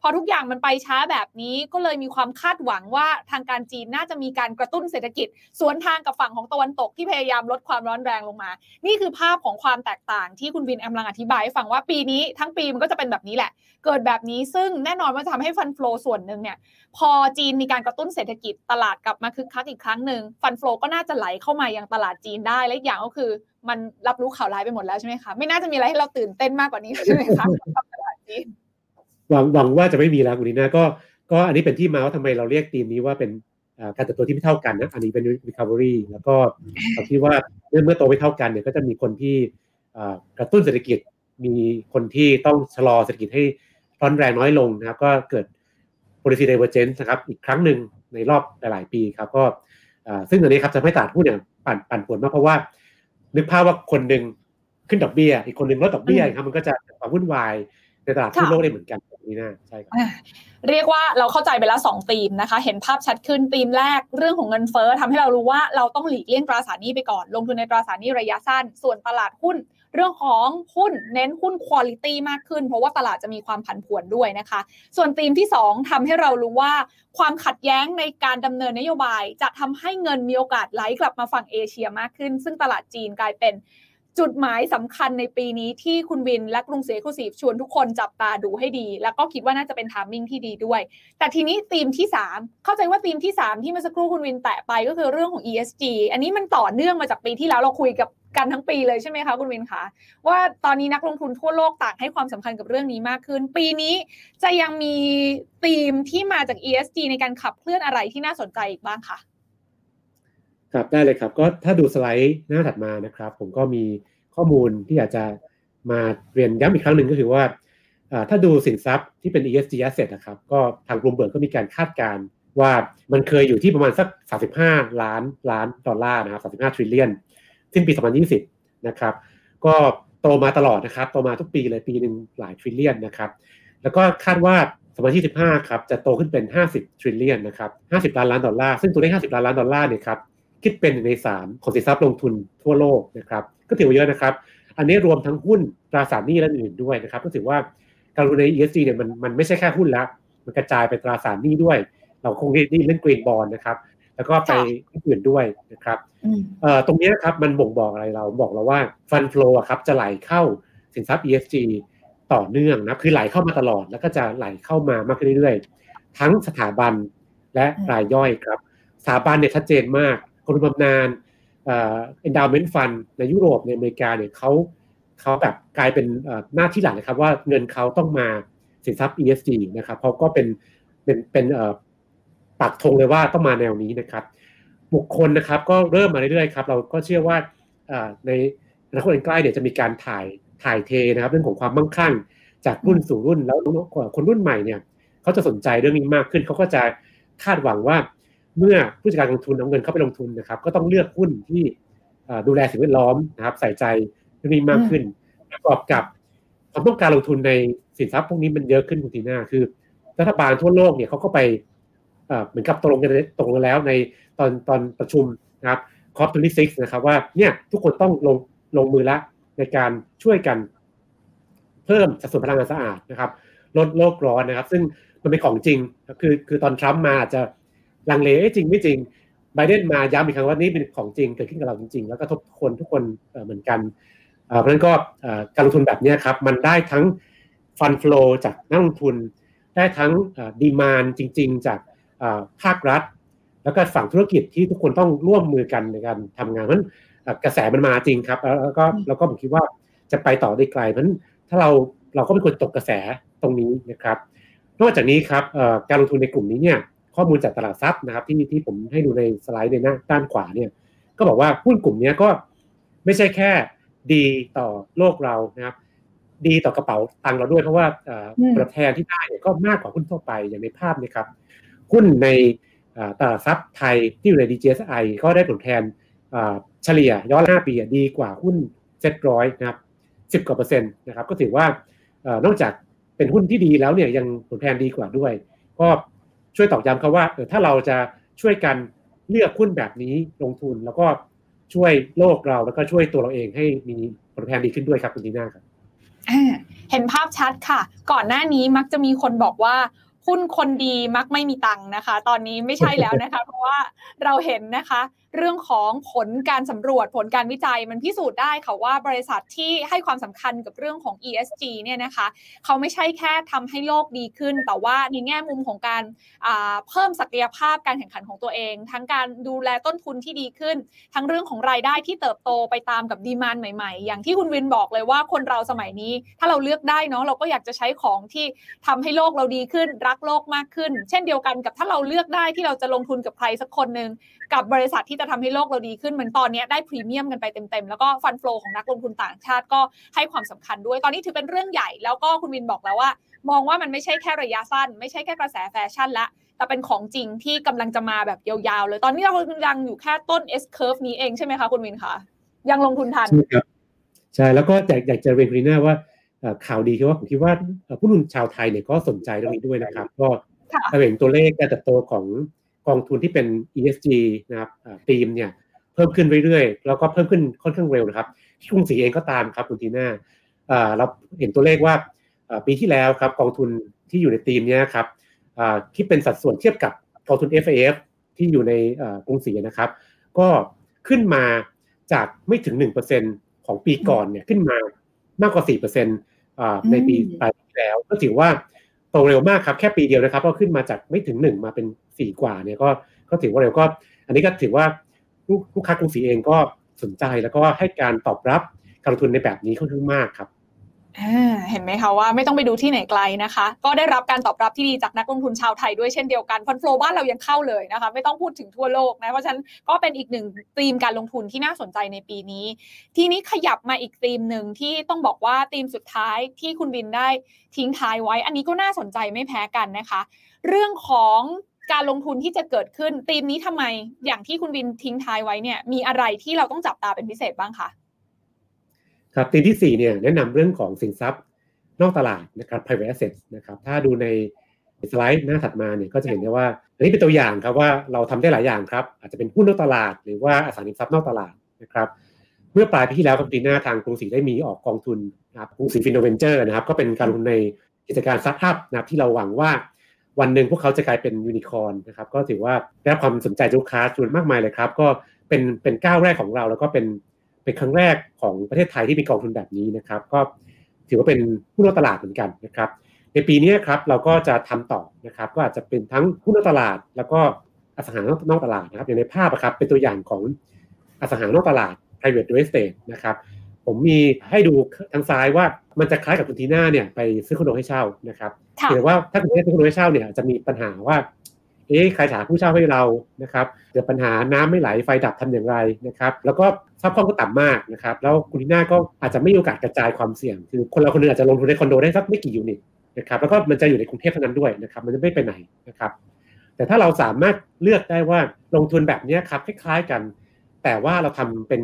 พอทุกอย่างมันไปช้าแบบนี้ก็เลยมีความคาดหวังว่าทางการจีนน่าจะมีการกระตุ้นเศรษฐกิจ สวนทางกับฝั่งของตะวันตกที่พยายามลดความร้อนแรงลงมา นี่คือภาพของความแตกต่างที่คุณวินแอมลังอธิบายให้ฟังว่าปีนี้ทั้งปีมันก็จะเป็นแบบนี้แหละ เกิดแบบนี้ซึ่งแน่นอนว่าจะทำให้ฟันฟลอส่วนหนึ่งเนี่ยพอจีนมีการกระตุ้นเศรษฐกิจตลาดกลับมาคึกคักอีกครั้งหนึ่งฟันฟลอก็น่าจะไหลเข้ามายังตลาดจีนได้และอย่างก็คือ มันรับรู้ข่าวร้ายไปหมดแล้วใช่ไหมคะไม่น่าจะมีอะไรให้เราตื่นเต้นมากกว่านี้ใช่ไหมคะกับตลาดจีนหวังหวังว่าจะไม่มีแล้วคุณนีน่าก็ก็อันนี้เป็นที่มาว่าทำไมเราเรียกทีมนี้ว่าเป็นการเติบโตที่ไม่เท่ากันนะอันนี้เป็น recovery แล้วก็เราคิดว่าเมื่อเมื่อโตไม่เท่ากันเนี่ยก็จะมีคนที่ กระตุ้นเศรษฐกิจมีคนที่ต้องชะลอเศรษฐกิจให้ร้อนแรงน้อยลงนะครับ ก็เกิด policy divergence นะครับ อีกครั้งหนึ่งในรอบหลาย ๆ ปีครับ ก็ซึ่งอันนี้ครับจะให้ตลาดหุ้นเนี่ยปั่นปั่นป่วนมากเพราะว่า นึกภาพว่าคนหนึ่งขึ้นดอกเบี้ย อีกคนหนึ่งลดดอกเบี้ยครับมันก็จะความวุ่นวายในตลาดทั่วโลกได้เหมือนกันแบบนี้นะใช่ครับเรียกว่าเราเข้าใจไปแล้ว2ธีมนะคะ เห็นภาพชัดขึ้นธีมแรกเรื่องของเงินเฟ้อทำให้เรารู้ว่าเราต้องหลีกเลี่ยงตราสารหนี้ไปก่อน ลงทุนในตราสารหนี้ระยะสั้น ส่วนตลาดหุ้น เรื่องของหุ้นเน้นหุ้นคุณลิตี้มากขึ้น เพราะว่าตลาดจะมีความผันผวนด้วยนะคะ ส่วนธีมที่ 2ทำให้เรารู้ว่าความขัดแย้งในการดำเนินนโยบาย จะทำให้เงินมีโอกาสไหลกลับมาฝั่งเอเชียมากขึ้น ซึ่งตลาดจีนกลายเป็นจุดหมายสำคัญในปีนี้ที่คุณวินและกรุงศรีคูซีชวนทุกคนจับตาดูให้ดี แล้วก็คิดว่าน่าจะเป็นทามมิ่งที่ดีด้วย แต่ทีนี้ธีมที่ 3 เข้าใจว่าธีมที่ 3 ที่เมื่อสักครู่คุณวินแตะไปก็คือเรื่องของ ESG อันนี้มันต่อเนื่องมาจากปีที่แล้วเราคุยกับ กันทั้งปีเลยใช่ไหมคะคุณวินคะว่าตอนนี้นักลงทุนทั่วโลกต่างให้ความสำคัญกับเรื่องนี้มากขึ้น ปีนี้จะยังมีธีมที่มาจาก ESG ในการขับเคลื่อนอะไรที่น่าสนใจอีกบ้างคะครับได้เลยครับก็ถ้าดูสไลด์หน้าถัดมานะครับ ผมก็มีข้อมูลที่อยากจะมาเรียนย้ำอีกครั้งหนึ่งก็คือว่าถ้าดูสินทรัพย์ที่เป็น ESG asset นะครับ ก็ทางกลุ่มเบิร์กก็มีการคาดการณ์ว่ามันเคยอยู่ที่ประมาณสัก 35 ล้านล้านดอลลาร์นะครับ35 trillion สิ้นปี 2020 นะครับ ก็โตมาตลอดนะครับ โตมาทุกปีเลยปีหนึ่งหลาย trillion นะครับ แล้วก็คาดว่า 2025 ครับ จะโตขึ้นเป็น 50 trillion นะครับ 50 ล้านล้านดอลลาร์ ซึ่งตัวเลข 50 ล้านล้านดอลลาร์เนี่ยครับ คิดเป็นในสามของสินทรัพย์ลงทุนทั่วโลกนะครับ ก็ถือว่าเยอะนะครับ อันนี้รวมทั้งหุ้นตราสารหนี้และอื่นด้วยนะครับ ก็ถือว่าการลงทุนใน ESG เนี่ยมันมันไม่ใช่แค่หุ้นล้วมันกระจายไปตราสารหนี้ด้วย เราคงได้เล่นกรีนบอลนะครับ แล้วก็ไปอื่นด้วยนะครับเอ่อตรงนี้ครับมันบ่งบอกอะไรเราบอกเราว่าฟันฟลูครับจะไหลเข้าสินทรัพย์ ESG ต่อเนื่องนะคือไหลเข้ามาตลอด แล้วก็จะไหลเข้ามามากขึ้นเรื่อยๆ ทั้งสถาบันและรายย่อยครับ สถาบันเนี่ยชัดเจนมากคนบำนาญเอ่อ endowment fund ในยุโรปในอเมริกาเนี่ยเขาเขาแบบกลายเป็นหน้าที่หลักนะครับว่าเงินเขาต้องมาสินทรัพย์ ESG นะครับเขาก็เป็นเป็นเป็น ปักธงเลยว่าต้องมาแนวนี้นะครับ บุคคลนะครับก็เริ่มมาเรื่อยๆครับเราก็เชื่อว่าในอนาคตอันใกล้เนี่ยจะมีการถ่ายถ่ายเทนะครับ เรื่องของความมั่งคั่ง จากรุ่นสู่รุ่นแล้วคนรุ่นใหม่เนี่ยเขาจะสนใจเรื่องนี้มากขึ้นเขาก็จะคาดหวังว่าเมื่อผู้จัดการลงทุนเอาเงินเข้าไปลงทุนนะครับ ก็ต้องเลือกหุ้นที่ดูแลสิ่งแวดล้อมนะครับ ใส่ใจเรื่องนี้มากขึ้น ประกอบกับความต้องการลงทุนในสินทรัพย์พวกนี้มันเยอะขึ้นคุณทีน่าคือ รัฐบาลทั่วโลกเนี่ยเขาก็ไป เหมือนกับตกลงกันตกลงแล้วในตอนตอนประชุมนะครับคอปทซิกนะครับว่าเนี่ยทุกคนต้องลงลงมือละในการช่วยกัน เพิ่มสัดส่วนพลังงานสะอาดนะครับ ลดโลกร้อนนะครับ ซึ่งมันเป็นของจริงคือคือตอนทรัมป์มาอาจจะลังเลจริงไม่จริงไบเดนมาย้ำอีกครั้งว่านี่เป็นของจริงเกิดขึ้นกับเราจริงๆ แล้วก็ทุกคนทุกคนเหมือนกันเพราะฉะนั้นก็การลงทุนแบบนี้ครับ มันได้ทั้งฟันฟลูจากนักลงทุน ได้ทั้งดีมานจริง ๆ จาก ภาครัฐ แล้วก็ฝั่งธุรกิจที่ทุกคนต้องร่วมมือกันในการทำงานเพราะกระแสมันมาจริงครับ แล้วก็แล้วก็ผมคิดว่าจะไปต่อได้ไกลเพราะถ้าเราเราก็เป็นคนตกกระแสตรงนี้นะครับ นอกจากนี้ครับการลงทุนในกลุ่มนี้เนี่ยข้อมูลจากตลาดทรัพย์นะครับที่ที่ผมให้ดูในสไลด์ในหน้าด้านขวาเนี่ยก็บอกว่าหุ้นกลุ่มนี้ก็ไม่ใช่แค่ดีต่อโลกเรานะครับ ดีต่อกระเป๋าตังค์เราด้วยเพราะว่าผลแทนที่ได้เนี่ยก็มากกว่าหุ้นทั่วไปอย่างในภาพนี่ครับ หุ้นในตลาดทรัพย์ไทยที่อยู่ใน DJSI ก็ได้ผลแทนเฉลี่ยย้อน 5 ปีดีกว่าหุ้นเซ็ตร้อยนะครับ 10 กว่าเปอร์เซ็นต์นะครับ ก็ถือว่านอกจากเป็นหุ้นที่ดีแล้วเนี่ยยังผลแทนดีกว่าด้วย ก็ช่วยตอกย้ำเขาว่าถ้าเราจะช่วยกันเลือกหุ้นแบบนี้ลงทุนแล้วก็ช่วยโลกเราแล้วก็ช่วยตัวเราเองให้มีผลแทนดีขึ้นด้วยครับคุณดีน่าครับเห็นภาพชัดค่ะ ก่อนหน้านี้มักจะมีคนบอกว่า หุ้นคนดีมักไม่มีตังค์นะคะ ตอนนี้ไม่ใช่แล้วนะคะ เพราะว่าเราเห็นนะคะ เรื่องของผลการสำรวจผลการวิจัยมันพิสูจน์ได้ค่ะว่าบริษัทที่ให้ความสำคัญกับเรื่องของ ESG เนี่ยนะคะเขาไม่ใช่แค่ทำให้โลกดีขึ้น แต่ว่าในแง่มุมของการเพิ่มศักยภาพการแข่งขันของตัวเอง ทั้งการดูแลต้นทุนที่ดีขึ้น ทั้งเรื่องของรายได้ที่เติบโตไปตามกับดีมานใหม่ๆ อย่างที่คุณวินบอกเลยว่าคนเราสมัยนี้ ถ้าเราเลือกได้เนาะเราก็อยากจะใช้ของที่ทำให้โลกเราดีขึ้น รักโลกมากขึ้น เช่นเดียวกันกับถ้าเราเลือกได้ที่เราจะลงทุนกับใครสักคนหนึ่งกับบริษัทที่จะทำให้โลกเราดีขึ้นเหมือนตอนนี้ได้พรีเมียมกันไปเต็มๆแล้วก็ฟันฟลอของนักลงทุนต่างชาติก็ให้ความสำคัญด้วย ตอนนี้ถือเป็นเรื่องใหญ่แล้วก็คุณวินบอกแล้วว่า มองว่ามันไม่ใช่แค่ระยะสั้น ไม่ใช่แค่กระแสแฟชั่นละแต่เป็นของจริงที่กำลังจะมาแบบยาวๆเลย ตอนนี้เรายังอยู่แค่ต้น S curve นี้เองใช่ไหมคะคุณวินคะยังลงทุนทันใช่ครับใช่แล้วก็อยากอยากจะเรียนคุณลีน่าว่าข่าวดีคือว่าผมคิดว่าผู้ลงทุนชาวไทยเนี่ยก็สนใจเรื่องนี้ด้วยนะครับ ก็เราเห็นตัวเลขการเติบโตของ กองทุนที่เป็น ESG นะครับทีมเนี่ยเพิ่มขึ้นเรื่อยๆ แล้วก็เพิ่มขึ้นค่อนข้างเร็วนะครับที่กรุงศรีเองก็ตามครับคุณทีน่าเราเห็นตัวเลขว่าปีที่แล้วครับกองทุนที่อยู่ในทีมนี้ครับคิดเป็นสัดส่วนเทียบกับกองทุน FAF ที่อยู่ในกรุงศรีนะครับ ก็ขึ้นมาจากไม่ถึง 1%ของปีก่อนเนี่ยขึ้นมามากกว่า 4%ในปีปลายปีแล้ว ก็ถือว่า โตเร็วมากครับแค่ปีเดียวนะครับก็ขึ้นมาจากไม่ถึงหนึ่งมาเป็นสี่กว่าเนี่ยก็ก็ถือว่าเร็วก็ อันนี้ก็ถือว่าลูกค้ากรุงศรีเองก็สนใจแล้วก็ให้การตอบรับการลงทุนในแบบนี้ค่อนข้างมากครับ เห็นไหมคะว่าไม่ต้องไปดูที่ไหนไกลนะคะ ก็ได้รับการตอบรับที่ดีจากนักลงทุนชาวไทยด้วยเช่นเดียวกันฟันโฟบ้านเรายังเข้าเลยนะคะ ไม่ต้องพูดถึงทั่วโลกนะเพราะฉะนั้นก็เป็นอีกหนึ่งธีมการลงทุนที่น่าสนใจในปีนี้ ทีนี้ขยับมาอีกธีมหนึ่งที่ต้องบอกว่าธีมสุดท้ายที่คุณบินได้ทิ้งท้ายไว้ อันนี้ก็น่าสนใจไม่แพ้กันนะคะ เรื่องของการลงทุนที่จะเกิดขึ้นธีมนี้ทำไม อย่างที่คุณวินทิ้งท้ายไว้เนี่ยมีอะไรที่เราต้องจับตาเป็นพิเศษบ้างคะ ครับธีมที่ 4 เนี่ยแนะนำเรื่องของสินทรัพย์นอกตลาดนะครับ private assets นะครับ ถ้าดูในสไลด์หน้าถัดมาเนี่ยก็จะเห็นได้ว่า อันนี้เป็นตัวอย่างครับว่าเราทำได้หลายอย่างครับ อาจจะเป็นหุ้นนอกตลาด หรือว่าอสังหาริมทรัพย์นอกตลาดนะครับ เมื่อปลายปีที่แล้วกับปีหน้าทางกรุงศรีได้มีออกกองทุนนะครับกรุงศรี Finnoventure นะครับ ก็เป็นการลงทุนในกิจการสตาร์ทอัพนะครับที่เราหวังว่าวันหนึ่งพวกเขาจะกลายเป็นยูนิคอร์นนะครับ ก็ถือว่าได้รับความสนใจจากลูกค้าจำนวนมากมายเลยครับ ก็เป็นเป็นก้าวแรกของเราแล้วก็เป็น เป็นครั้งแรกของประเทศไทยที่มีกองทุนแบบนี้นะครับ ก็ถือว่าเป็นผู้นอกตลาดเหมือนกันนะครับ ในปีนี้ครับเราก็จะทำต่อนะครับ ก็อาจจะเป็นทั้งผู้นอกตลาด แล้วก็อสังหานอกตลาดนะครับ อย่างในภาพครับเป็นตัวอย่างของอสังหานอกตลาด private real estate นะครับผมมีให้ดูทางซ้ายว่ามันจะคล้ายกับคุณทีน่าเนี่ยไปซื้อคอนโดให้เช่านะครับแต่ว่าถ้าคุณทีน่าซื้อคอนโดให้เช่าเนี่ยจะมีปัญหาว่า เอ๊ะใครหาผู้เช่าให้เรานะครับเกิดปัญหาน้ำไม่ไหลไฟดับทำอย่างไรนะครับแล้วก็ทรัพย์คล่องก็ต่ำมากนะครับแล้วคุณทีน่าก็อาจจะไม่มีโอกาสกระจายความเสี่ยง คือคนเราคนนึงอาจจะลงทุนในคอนโดได้สักไม่กี่ยูนิตนะครับแล้วก็มันจะอยู่ในกรุงเทพเท่านั้นด้วยนะครับมันจะไม่ไปไหนนะครับแต่ถ้าเราสามารถเลือกได้ว่าลงทุนแบบนี้ครับคล้ายๆกัน แต่ว่าเราทำเป็น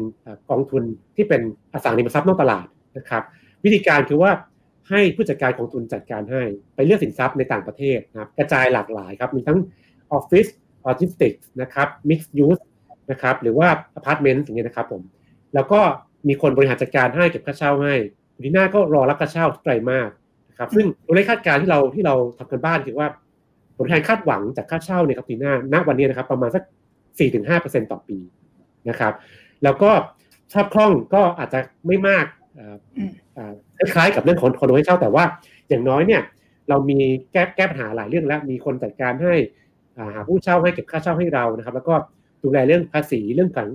กองทุนที่เป็นอสังหาริมทรัพย์นอกตลาดนะครับวิธีการคือว่าให้ผู้จัดการกองทุนจัดการให้ไปเลือกสินทรัพย์ในต่างประเทศนะครับกระจายหลากหลายครับมีทั้ง ออฟฟิศออทิสติกนะครับ mixed-use นะครับหรือว่าอพาร์ตเมนต์อย่างเงี้ยนะครับผมแล้วก็มีคนบริหารจัดการให้เก็บค่าเช่าให้ทีน่าก็รอรับค่าเช่าทุกไตรมาสนะครับซึ่งตัวเลขคาดการณ์ที่เราที่เราทำการบ้านคือว่าผลตอบแทนคาดหวังจากค่าเช่าเนี่ยครับทีน่าณวันนี้นะครับประมาณสัก 4-5%ต่อปีนะครับ แล้วก็ชอบคล่องก็อาจจะไม่มากคล้ายๆกับเรื่องของคอนโดให้เช่าแต่ว่าอย่างน้อยเนี่ยเรามีแก้แก้ปัญหาหลายเรื่องแล้วมีคนจัดการให้ หาผู้เช่าให้เก็บค่าเช่าให้เรานะครับ แล้วก็ดูแลเรื่องภาษีเรื่องการ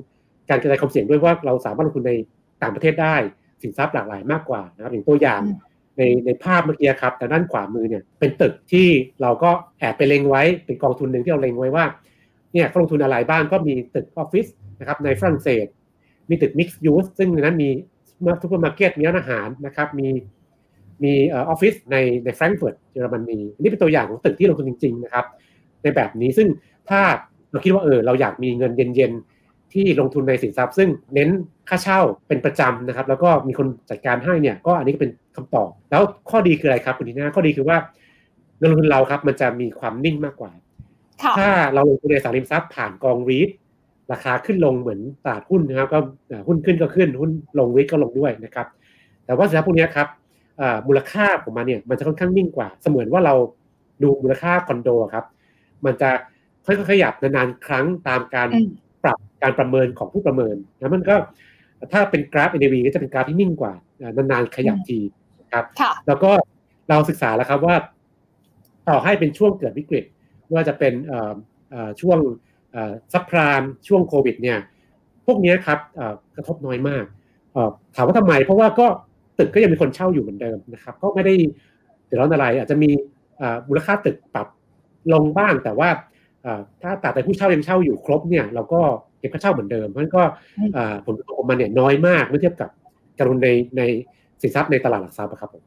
การกระจายความเสี่ยงด้วยว่าเราสามารถลงทุนในต่างประเทศได้สินทรัพย์หลากหลายมากกว่านะครับอย่างตัวอย่างในในภาพเมื่อกี้ครับแต่ด้านขวามือเนี่ยเป็นตึกที่เราก็แอบไปเล็งไว้เป็นกองทุนหนึ่งที่เราเล็งไว้ว่าเนี่ยเขาลงทุนอะไรบ้างก็มีตึกออฟฟิศนะครับในฝรั่งเศส มีตึก mixed-use ซึ่งในนั้นมีซุปเปอร์มาร์เก็ตมีร้านอาหารนะครับมีมีออฟฟิศในในแฟรงก์เฟิร์ตเยอรมนีนี่เป็นตัวอย่างของตึกที่ลงทุนจริงๆนะครับ ในแบบนี้ ซึ่งถ้าเราคิดว่าเออเราอยากมีเงินเย็นๆ ที่ลงทุนในสินทรัพย์ ซึ่งเน้นค่าเช่าเป็นประจำนะครับ แล้วก็มีคนจัดการให้เนี่ยก็อันนี้ก็เป็นคำตอบ แล้วข้อดีคืออะไรครับคุณทีน่าข้อดีคือว่าเงินลงทุนเราครับมันจะมีความนิ่งมากกว่า ถ้าเราลงทุนในสาริมทรัพย์ผ่านกองรีดราคาขึ้นลงเหมือนตลาดหุ้นนะครับก็หุ้นขึ้นก็ขึ้นหุ้นลงรีดก็ลงด้วยนะครับ แต่ว่าสินทรัพย์พวกนี้ครับมูลค่าของมันเนี่ยมันจะค่อนข้างนิ่งกว่า เสมือนว่าเราดูมูลค่าคอนโดครับ มันจะค่อยๆขยับนานๆครั้งตามการปรับการประเมินของผู้ประเมินแล้วมันก็ถ้าเป็นกราฟ NAV ก็จะเป็นกราฟที่นิ่งกว่านานๆขยับทีครับแล้วก็เราศึกษาแล้วครับว่า ต่อให้เป็นช่วงเกิดวิกฤตว่าจะเป็นช่วงซับพรามช่วงโควิด เนี่ย พวกนี้ครับกระทบน้อยมากถามว่าทำไม เพราะว่าก็ตึกก็ยังมีคนเช่าอยู่เหมือนเดิมนะครับ ก็ไม่ได้เดือดร้อนอะไร อาจจะมีมูลค่าตึกปรับ ลงบ้างแต่ว่าถ้าตัดแต่ผู้เช่ายังเช่าอยู่ครบเนี่ยเราก็เก็บค่าเช่าเหมือนเดิมเพราะฉะนั้นก็ผลกระทบของมันเนี่ยน้อยมากเมื่อเทียบกับการลงในในสินทรัพย์ในตลาดหลักทรัพย์ครับผม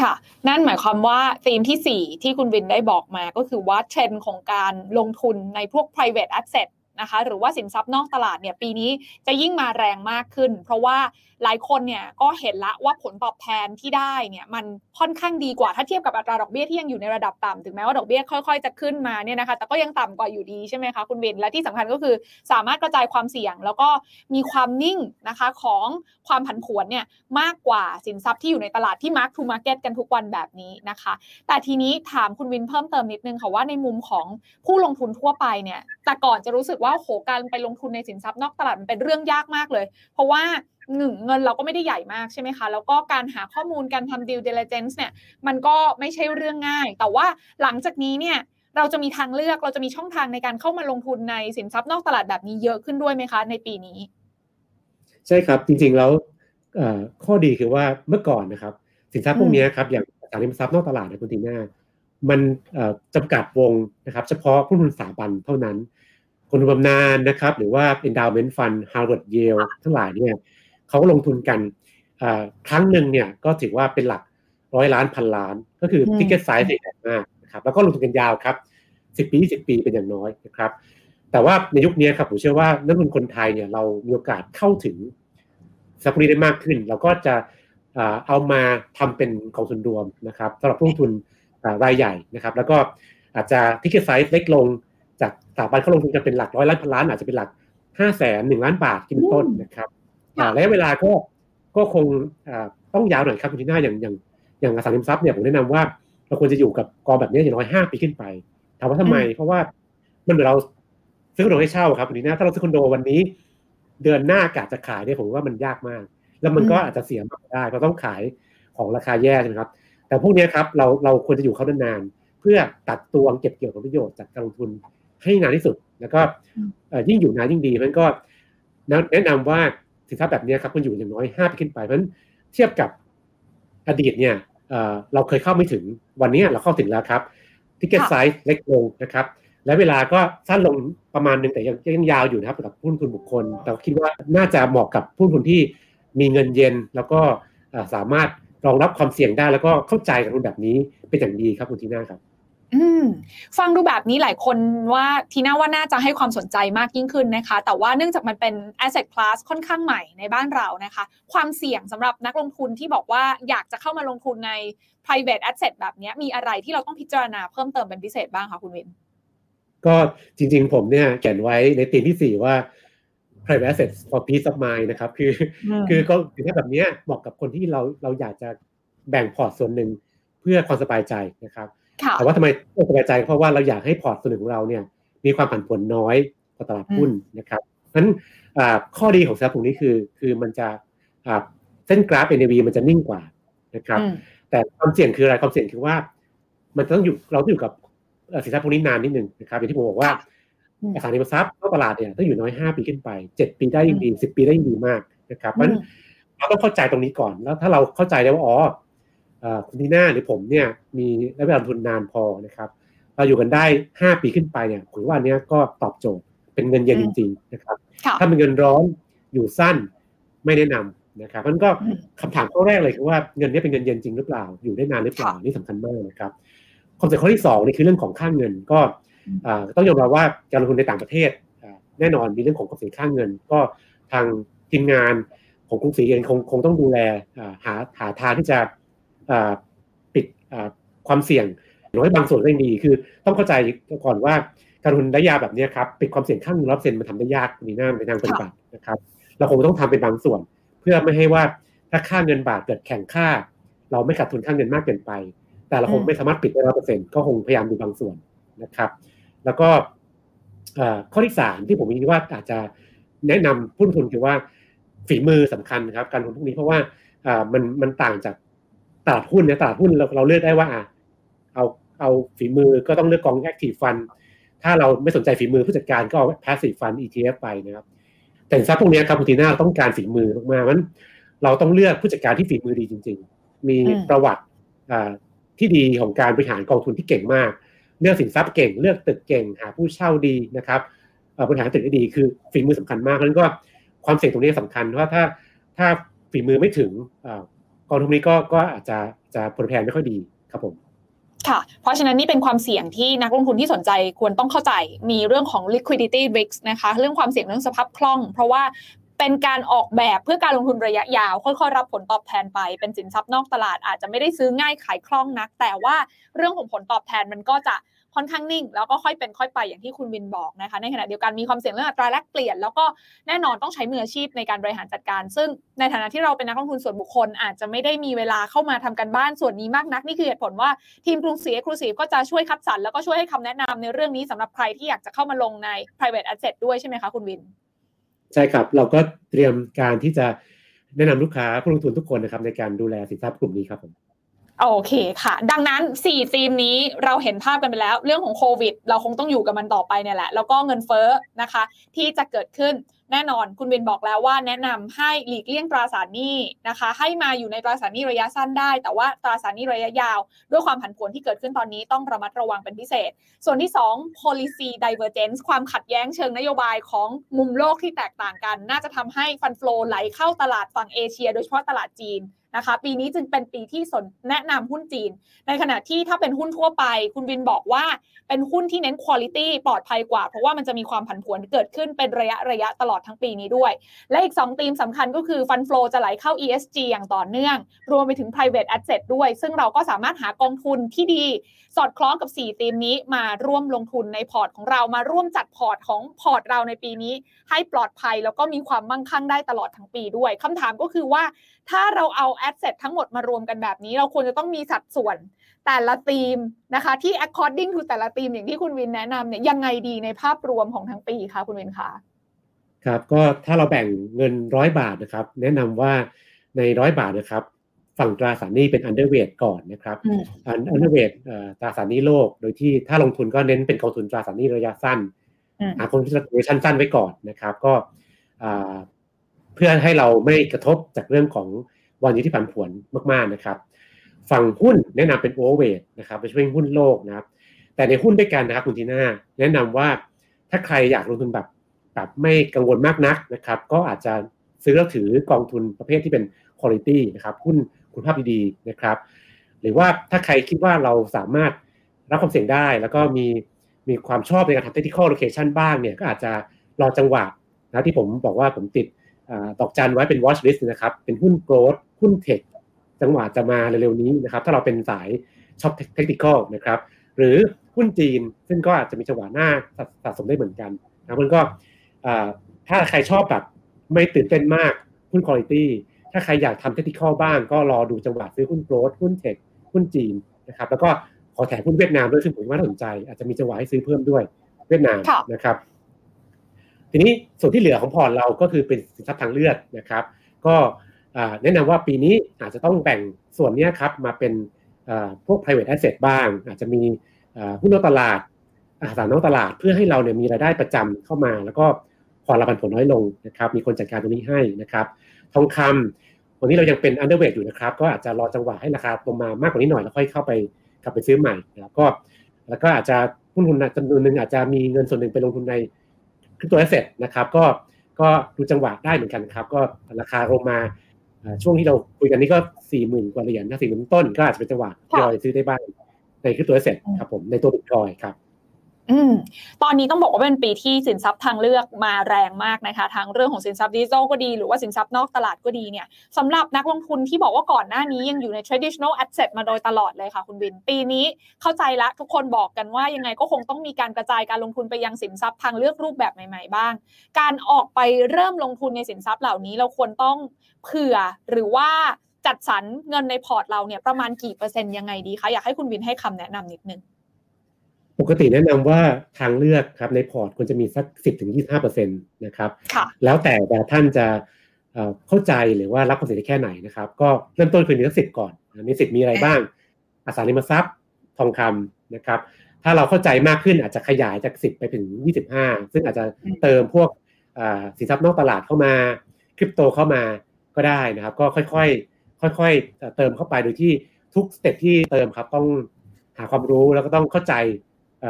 ค่ะ นั่นหมายความว่าธีมที่ 4 ที่คุณวินได้บอกมาก็คือว่าเทรนด์ของการลงทุนในพวก private asset นะคะ หรือว่าสินทรัพย์นอกตลาดเนี่ยปีนี้จะยิ่งมาแรงมากขึ้น เพราะว่าหลายคนเนี่ยก็เห็นละว่าผลตอบแทนที่ได้เนี่ยมันค่อนข้างดีกว่าถ้าเทียบกับอัตราดอกเบี้ยที่ยังอยู่ในระดับต่ำถึงแม้ว่าดอกเบี้ยค่อยๆ จะขึ้นมาเนี่ยนะคะ แต่ก็ยังต่ำกว่าอยู่ดีใช่ไหมคะคุณเบนและที่สำคัญก็คือสามารถกระจายความเสี่ยง แล้วก็มีความนิ่งนะคะของความผันผวนเนี่ยมากกว่าสินทรัพย์ที่อยู่ในตลาดที่ mark to market กันทุกวันแบบนี้นะคะ แต่ทีนี้ถามคุณวินเพิ่มเติมนิดนึงค่ะว่าในมุมของผู้ลงทุนทั่วไปเนี่ยแต่ก่อนจะรู้สึกว่าโหการไปลงทุนในสินทรัพย์นอกตลาดมันเป็นเรื่องยากมากเลย เพราะว่าหนึ่งเงินเราก็ไม่ได้ใหญ่มากใช่ไหมคะ แล้วก็การหาข้อมูลการทำ due diligence เนี่ยมันก็ไม่ใช่เรื่องง่าย แต่ว่าหลังจากนี้เนี่ยเราจะมีทางเลือกเราจะมีช่องทางในการเข้ามาลงทุนในสินทรัพย์นอกตลาดแบบนี้เยอะขึ้นด้วยไหมคะ ในปีนี้ ใช่ครับจริงๆแล้วข้อดีคือว่าเมื่อก่อนนะครับ สินทรัพย์พวกนี้ครับอย่างสถานีทรัพย์นอกตลาดนะคุณตีน่ามันจำกัดวงนะครับ เฉพาะผู้ลงทุนสถาบันเท่านั้น คนบำนาญนะครับ หรือว่า endowment fund Harvard Yale ทั้งหลายเนี่ยเขาลงทุนกันครั้งหนึ่งเนี่ยก็ถือว่าเป็นหลักร้อยล้านพันล้าน ก็คือ ticket size ใหญ่มากนะครับแล้วก็ลงทุนกันยาวครับสิบปีสิบปีเป็นอย่างน้อยนะครับ แต่ว่าในยุคนี้ครับผมเชื่อว่านักลงทุนคนไทยเนี่ยเรามีโอกาสเข้าถึงสักรีได้มากขึ้น เราก็จะเอามาทำเป็นกองทุนรวมนะครับสำหรับลงทุนรายใหญ่นะครับ แล้วก็อาจจะ ticket size เล็กลง จากสถาบันเขาลงทุนกันเป็นหลักร้อยล้านพันล้านอาจจะเป็นหลักห้าแสนหนึ่งล้านบาทกินต้นนะครับระยะเวลาก็ก็คงต้องยาวหน่อยครับคุณทีน่าอย่างอย่างอย่างอสังหาริมทรัพย์เนี่ยผมแนะนำว่าเราควรจะอยู่กับกองแบบนี้อย่างน้อยห้าปีขึ้นไปถามว่าทำไม เพราะว่ามันเหมือนเราซื้อคอนโดให้เช่าครับคุณทีน่าถ้าเราซื้อคอนโดวันนี้ เดือนหน้ากาจะขายเนี่ยผมว่ามันยากมาก แล้วมันก็อาจจะเสียมากได้เพราะต้องขายของราคาแย่ใช่ไหมครับ แต่พวกนี้ครับเราเราควรจะอยู่เขานานๆเพื่อตัดตวงเก็บเกี่ยวผลประโยชน์จากการลงทุน ให้นานที่สุด แล้วก็ยิ่งอยู่นานยิ่งดีมันก็แนะนำว่าสินทรัพย์แบบนี้ครับมันอยู่อย่างน้อยห้าปีขึ้นไปเพราะฉะนั้นเทียบกับอดีตเนี่ยเราเคยเข้าไม่ถึงวันนี้เราเข้าถึงแล้วครับ ticket size เล็กลงนะครับ และเวลาก็สั้นลงประมาณนึงแต่ยังยังยาวอยู่นะครับสำหรับผู้ลงทุนบุคคล แต่คิดว่าน่าจะเหมาะกับผู้ลงทุนที่มีเงินเย็น แล้วก็สามารถรองรับความเสี่ยงได้แล้วก็เข้าใจกองทุนแบบนี้เป็นอย่างดีครับคุณทีน่าครับอืม ฟังดูแบบนี้หลายคนว่าทีน่าว่าน่าจะให้ความสนใจมากยิ่งขึ้นนะคะ แต่ว่าเนื่องจากมันเป็น asset class ค่อนข้างใหม่ในบ้านเรานะคะ ความเสี่ยงสำหรับนักลงทุนที่บอกว่าอยากจะเข้ามาลงทุนใน private asset แบบนี้มีอะไรที่เราต้องพิจารณาเพิ่มเติมเป็นพิเศษบ้างคะคุณวิน ก็จริงๆผมเนี่ยเขียนไว้ในตีมที่ 4 ว่า private assets for peace of mind นะครับคือคือก็คือถ้าแบบนี้เหมาะกับคนที่เราเราอยากจะแบ่งพอร์ตส่วนหนึ่งเพื่อความสบายใจนะครับ แต่ว่าทำไมต้องสบายใจเพราะว่าเราอยากให้พอร์ตส่วนหนึ่งของเราเนี่ยมีความผันผวนน้อยกว่าตลาดหุ้นนะครับเพราะฉะนั้นข้อดีของสินทรัพย์ตรงนี้คือ คือมันจะเส้นกราฟ NAV มันจะนิ่งกว่านะครับ แต่ความเสี่ยงคืออะไรความเสี่ยงคือว่า มันต้องอยู่เราต้องอยู่กับสินทรัพย์พวกนี้นานนิดนึงนะครับอย่างที่ผมบอกว่าอสังหาริมทรัพย์เข้าตลาดเนี่ยต้องอยู่น้อยห้าปีขึ้นไปเจ็ดปีได้ยิ่งดีสิบปีได้ยิ่งดีมากนะครับเพราะฉะนั้นเราต้องเข้าใจตรงนี้ก่อนแล้วถ้าเราเข้าใจได้ว่าอ๋อ คุณทีน่าหรือผมเนี่ยมีระยะเวลาทุนนานพอนะครับเราอยู่กันได้ 5 ปีขึ้นไปเนี่ยผมว่านี้ก็ตอบโจทย์เป็นเงินเย็นจริงๆนะครับ ถ้าเป็นเงินร้อนอยู่สั้นไม่แนะนำนะครับมันก็คำถามข้อแรกเลยคือว่าเงินนี้เป็นเงินเย็นจริงหรือเปล่า อยู่ได้นานหรือเปล่านี่สำคัญมากนะครับคอนเซ็ปต์ข้อที่2นี่คือเรื่องของค่างเงินก็ต้องยอมรับว่าการลงทุนในต่างประเทศ แน่นอนมีเรื่องของความเสี่ยงค่างเงิน ก็ทางทีมงานของกรุงศรีเองคงคงต้องดูแลหาหาทางที่จะ ปิดความเสี่ยงน้อยบางส่วนก็ยังดีคือ ต้องเข้าใจก่อนว่าการลงทุนระยะแบบนี้ครับปิดความเสี่ยงข้างหนึ่งร้อยเซ็นมันทำได้ยากมีหน้าในทางปฏิบัตินะครับ เราคงต้องทำเป็นบางส่วน เพื่อไม่ให้ว่าถ้าค่าเงินบาทเกิดแข่งค่า เราไม่ขาดทุนค่างเงินมากเกินไป แต่เราคงไม่สามารถปิดได้ร้อยเปอร์เซ็นต์ก็คงพยายามดูบางส่วนนะครับ แล้วก็ข้อที่สามที่ผมคิดว่าอาจจะแนะนำผู้ลงทุนคือว่าฝีมือสำคัญครับการลงทุนพวกนี้เพราะว่ามันมันต่างจาก ตลาดหุ้นเนี่ยตลาดหุ้นเราเราเลือกได้ว่าเอาเอาฝีมือก็ต้องเลือกกองแอคทีฟฟัน ถ้าเราไม่สนใจฝีมือผู้จัดการก็เอาพาสซีฟฟัน ETF ไปนะครับ แต่ทรัพย์พวกนี้ครับคุณทีน่าต้องการฝีมือมากๆมันเราต้องเลือกผู้จัดการที่ฝีมือดีจริง ๆ มีประวัติที่ดีของการบริหารกองทุนที่เก่งมาก เลือกสินทรัพย์เก่ง เลือกตึกเก่ง หาผู้เช่าดีนะครับบริหารตึกได้ดีคือฝีมือสำคัญมากเพราะนั้นก็ความเสี่ยงตรงนี้สำคัญเพราะถ้าถ้าฝีมือไม่ถึง กองทุนนี้ก็ก็อาจจะจะผลแทนไม่ค่อยดีครับผมค่ะ เพราะฉะนั้นนี่เป็นความเสี่ยงที่นักลงทุนที่สนใจควรต้องเข้าใจมีเรื่องของ liquidity risk นะคะ เรื่องความเสี่ยงเรื่องสภาพคล่อง เพราะว่าเป็นการออกแบบเพื่อการลงทุนระยะยาว ค่อยๆ รับผลตอบแทนไป เป็นสินทรัพย์นอกตลาดอาจจะไม่ได้ซื้อง่ายขายคล่องนัก แต่ว่าเรื่องของผลตอบแทนมันก็จะ ค่อนข้างนิ่ง แล้วก็ค่อยเป็นค่อยไปอย่างที่คุณวินบอกนะคะ ในขณะเดียวกันมีความเสี่ยงเรื่องอัตราแลกเปลี่ยน แล้วก็แน่นอนต้องใช้มืออาชีพในการบริหารจัดการ ซึ่งในฐานะที่เราเป็นนักลงทุนส่วนบุคคล อาจจะไม่ได้มีเวลาเข้ามาทำการบ้านส่วนนี้มากนักนี่คือเหตุผลว่าทีมกรุงศรี Exclusive ก็จะช่วยคัดสรรแล้วก็ช่วยให้คำแนะนำในเรื่องนี้สำหรับใครที่อยากจะเข้ามาลงใน private asset ด้วยใช่ไหมคะคุณวิน ใช่ครับเราก็เตรียมการที่จะแนะนำลูกค้าผู้ลงทุนทุกคนนะครับในการดูแลสินทรัพย์กลุ่มนี้ครับผม โอเคค่ะ ดังนั้น 4 ธีมนี้เราเห็นภาพกันไปแล้ว เรื่องของโควิด เราคงต้องอยู่กับมันต่อไปเนี่ยแหละ แล้วก็เงินเฟ้อนะคะ ที่จะเกิดขึ้นแน่นอนคุณเบนบอกแล้วว่าแนะนำให้หลีกเลี่ยงตราสารหนี้นะคะ ให้มาอยู่ในตราสารหนี้ระยะสั้นได้ แต่ว่าตราสารหนี้ระยะยาว ด้วยความผันผวนที่เกิดขึ้นตอนนี้ต้องระมัดระวังเป็นพิเศษ ส่วนที่ 2 policy divergence ความขัดแย้งเชิงนโยบายของมุมโลกที่แตกต่างกัน น่าจะทำให้ฟันฟลอไหลเข้าตลาดฝั่งเอเชีย โดยเฉพาะตลาดจีน นะคะ ปีนี้จึงเป็นปีที่สนแนะนำหุ้นจีน ในขณะที่ถ้าเป็นหุ้นทั่วไป คุณวินบอกว่าเป็นหุ้นที่เน้นคุณภาพปลอดภัยกว่า เพราะว่ามันจะมีความผันผวนเกิดขึ้นเป็นระยะระยะตลอดทั้งปีนี้ด้วย และอีก 2 ธีมสำคัญก็คือฟันฟลอจะไหลเข้า ESG อย่างต่อเนื่อง รวมไปถึง private asset ด้วย ซึ่งเราก็สามารถหากองทุนที่ดี สอดคล้องกับ 4 ธีมนี้มาร่วมลงทุนในพอร์ตของเรามาร่วมจัดพอร์ตของพอร์ตเราในปีนี้ ให้ปลอดภัยแล้วก็มีความมั่งคั่งได้ตลอดทั้งปีด้วยคำถามก็คือว่า ถ้าเราเอา asset ทั้งหมดมารวมกันแบบนี้ เราควรจะต้องมีสัดส่วนแต่ละธีมนะคะที่ according to แต่ละธีมอย่างที่คุณวินแนะนำเนี่ยยังไงดีในภาพรวมของทั้งปีคะคุณวินคะครับก็ถ้าเราแบ่งเงินร้อยบาทนะครับ แนะนำว่าในร้อยบาทนะครับ ฝั่งตราสารหนี้เป็น underweight ก่อนนะครับ underweight ตราสารหนี้โลก โดยที่ถ้าลงทุนก็เน้นเป็นกองทุนตราสารหนี้ระยะสั้นหาคนที่ระยะสั้นไว้ก่อนนะครับ ก็เพื่อให้เราไม่กระทบจากเรื่องของวันนี้ที่ผันผวนมากๆนะครับ ฝั่งหุ้นแนะนำเป็นโอเวอร์เวทนะครับไปช่วยหุ้นโลกนะครับ แต่ในหุ้นด้วยกันนะครับคุณทีน่าแนะนำว่าถ้าใครอยากลงทุนแบบแบบไม่กังวลมากนักนะครับ ก็อาจจะซื้อแล้วถือกองทุนประเภทที่เป็นคุณภาพนะครับหุ้นคุณภาพดีๆนะครับ หรือว่าถ้าใครคิดว่าเราสามารถรับความเสี่ยงได้ แล้วก็มีมีความชอบในการทำ technical location บ้างเนี่ยก็อาจจะรอจังหวะนะที่ผมบอกว่าผมติด ตอกจันไว้เป็น watch list นะครับ เป็นหุ้นโกลด์หุ้นเทคจังหวะจะมาเร็วๆนี้นะครับ ถ้าเราเป็นสายชอบเทคนิคอลนะครับ หรือหุ้นจีน ซึ่งก็อาจจะมีจังหวะหน้าสะสมได้เหมือนกันนะมันก็ถ้าใครชอบแบบไม่ตื่นเต้นมากหุ้นคุณภาพถ้าใครอยากทำเทคนิคอลบ้าง ก็รอดูจังหวะซื้อหุ้นโกลด์หุ้นเทคหุ้นจีนนะครับ แล้วก็ขอแถมหุ้นเวียดนามด้วยซึ่งผมว่าน่าสนใจ อาจจะมีจังหวะให้ซื้อเพิ่มด้วยเวียดนามนะครับ ทีนี้ส่วนที่เหลือของพอร์ตเราก็คือเป็นสินทรัพย์ทางเลือกนะครับ ก็แนะนำว่าปีนี้อาจจะต้องแบ่งส่วนนี้ครับมาเป็นพวก private asset บ้าง อาจจะมีหุ้นนอกตลาดอสังหานอกตลาดเพื่อให้เราเนี่ยมีรายได้ประจำเข้ามา แล้วก็พอร์ตเราผันผวนน้อยลงนะครับ มีคนจัดการตรงนี้ให้นะครับ ทองคำวันนี้เรายังเป็น underweight อยู่นะครับ ก็อาจจะรอจังหวะให้ราคาลงมามากกว่านี้หน่อยแล้วค่อยเข้าไปกลับไปซื้อใหม่แล้วก็แล้วก็อาจจะหุ้นทุนจำนวนหนึ่งอาจจะมีเงินส่วนหนึ่งไปลงทุนใน crypto asset นะครับก็ก็ดูจังหวะได้เหมือนกันครับ ก็ราคาลงมาช่วงที่เราคุยกันนี่ก็สี่หมื่นกว่าเหรียญนะสี่หมื่นต้นก็อาจจะเป็นจังหวะยอยซื้อได้บ้างในคริปโตแอสเซทครับผมในตัวบิตคอยครับ อืมตอนนี้ต้องบอกว่าเป็นปีที่สินทรัพย์ทางเลือกมาแรงมากนะคะทั้งเรื่องของสินทรัพย์ดิจิทัลก็ดีหรือว่าสินทรัพย์นอกตลาดก็ดีเนี่ยสำหรับนักลงทุนที่บอกว่าก่อนหน้านี้ยังอยู่ใน traditional asset มาโดยตลอดเลยค่ะคุณบิน ปีนี้เข้าใจละทุกคนบอกกันว่ายังไงก็คงต้องมีการกระจายการลงทุนไปยังสินทรัพย์ทางเลือกรูปแบบใหม่ ๆ บ้าง การออกไปเริ่มลงทุนในสินทรัพย์เหล่านี้เราควรต้องเผื่อหรือว่าจัดสรรเงินในพอร์ตเราเนี่ยประมาณกี่เปอร์เซ็นต์ยังไงดีคะอยากให้คุณวินให้คำแนะนำนิดนึง ปกติแนะนำว่าทางเลือกครับในพอร์ตควรจะมีสักสิบถึงยี่ห้าเปอร์เซ็นต์นะครับแล้วแต่แต่ท่านจะเข้าใจหรือว่ารับความเสี่ยงแค่ไหนนะครับ ก็เริ่มต้นคือมีสักสิบก่อนมีสิทธิ์มีอะไรบ้าง อสังหาริมทรัพย์ทองคำนะครับ ถ้าเราเข้าใจมากขึ้นอาจจะขยายจากสิบไปถึงยี่สิบห้าซึ่งอาจจะเติมพวกสินทรัพย์นอกตลาดเข้ามาคริปโตเข้ามาก็ได้นะครับ ก็ค่อยๆค่อยๆเติมเข้าไปโดยที่ทุก step ที่เติมครับต้องหาความรู้แล้วก็ต้องเข้าใจ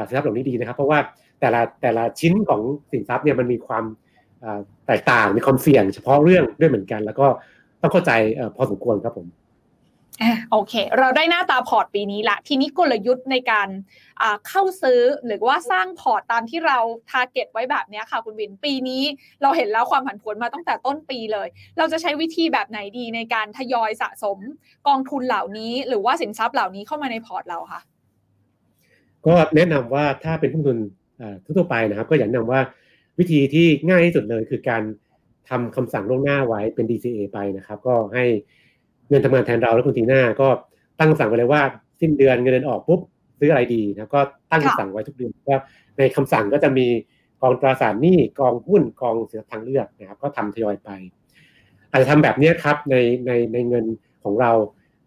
สินทรัพย์เหล่านี้ดีนะครับ เพราะว่าแต่ละแต่ละชิ้นของสินทรัพย์เนี่ยมันมีความแตกต่างมีความเสี่ยงเฉพาะเรื่องด้วยเหมือนกัน แล้วก็ต้องเข้าใจพอสมควรครับผมโอเค เราได้หน้าตาพอร์ตปีนี้ละ ทีนี้กลยุทธ์ในการเข้าซื้อหรือว่าสร้างพอร์ตตามที่เรา target ไว้แบบนี้ค่ะคุณวิน ปีนี้เราเห็นแล้วความผันผวนมาตั้งแต่ต้นปีเลย เราจะใช้วิธีแบบไหนดีในการทยอยสะสมกองทุนเหล่านี้ หรือว่าสินทรัพย์เหล่านี้เข้ามาในพอร์ตเราค่ะ ก็แนะนำว่าถ้าเป็นผู้ลงทุนทั่วไปนะครับ ก็อยากแนะนำว่าวิธีที่ง่ายที่สุดเลยคือการทำคำสั่งล่วงหน้าไว้เป็น DCA ไปนะครับ ก็ให้เงินทำงานแทนเราแล้วคุณทีหน้าก็ตั้งสั่งไว้เลยว่าสิ้นเดือนเงินเดือนออกปุ๊บซื้ออะไรดีนะก็ตั้งสั่งไว้ทุกเดือนก็ในคำสั่งก็จะมีกองตราสารหนี้กองหุ้นกองเสียทางเลือกนะครับ ก็ทำทยอยไป อาจจะทำแบบนี้ครับในในในเงินของเรา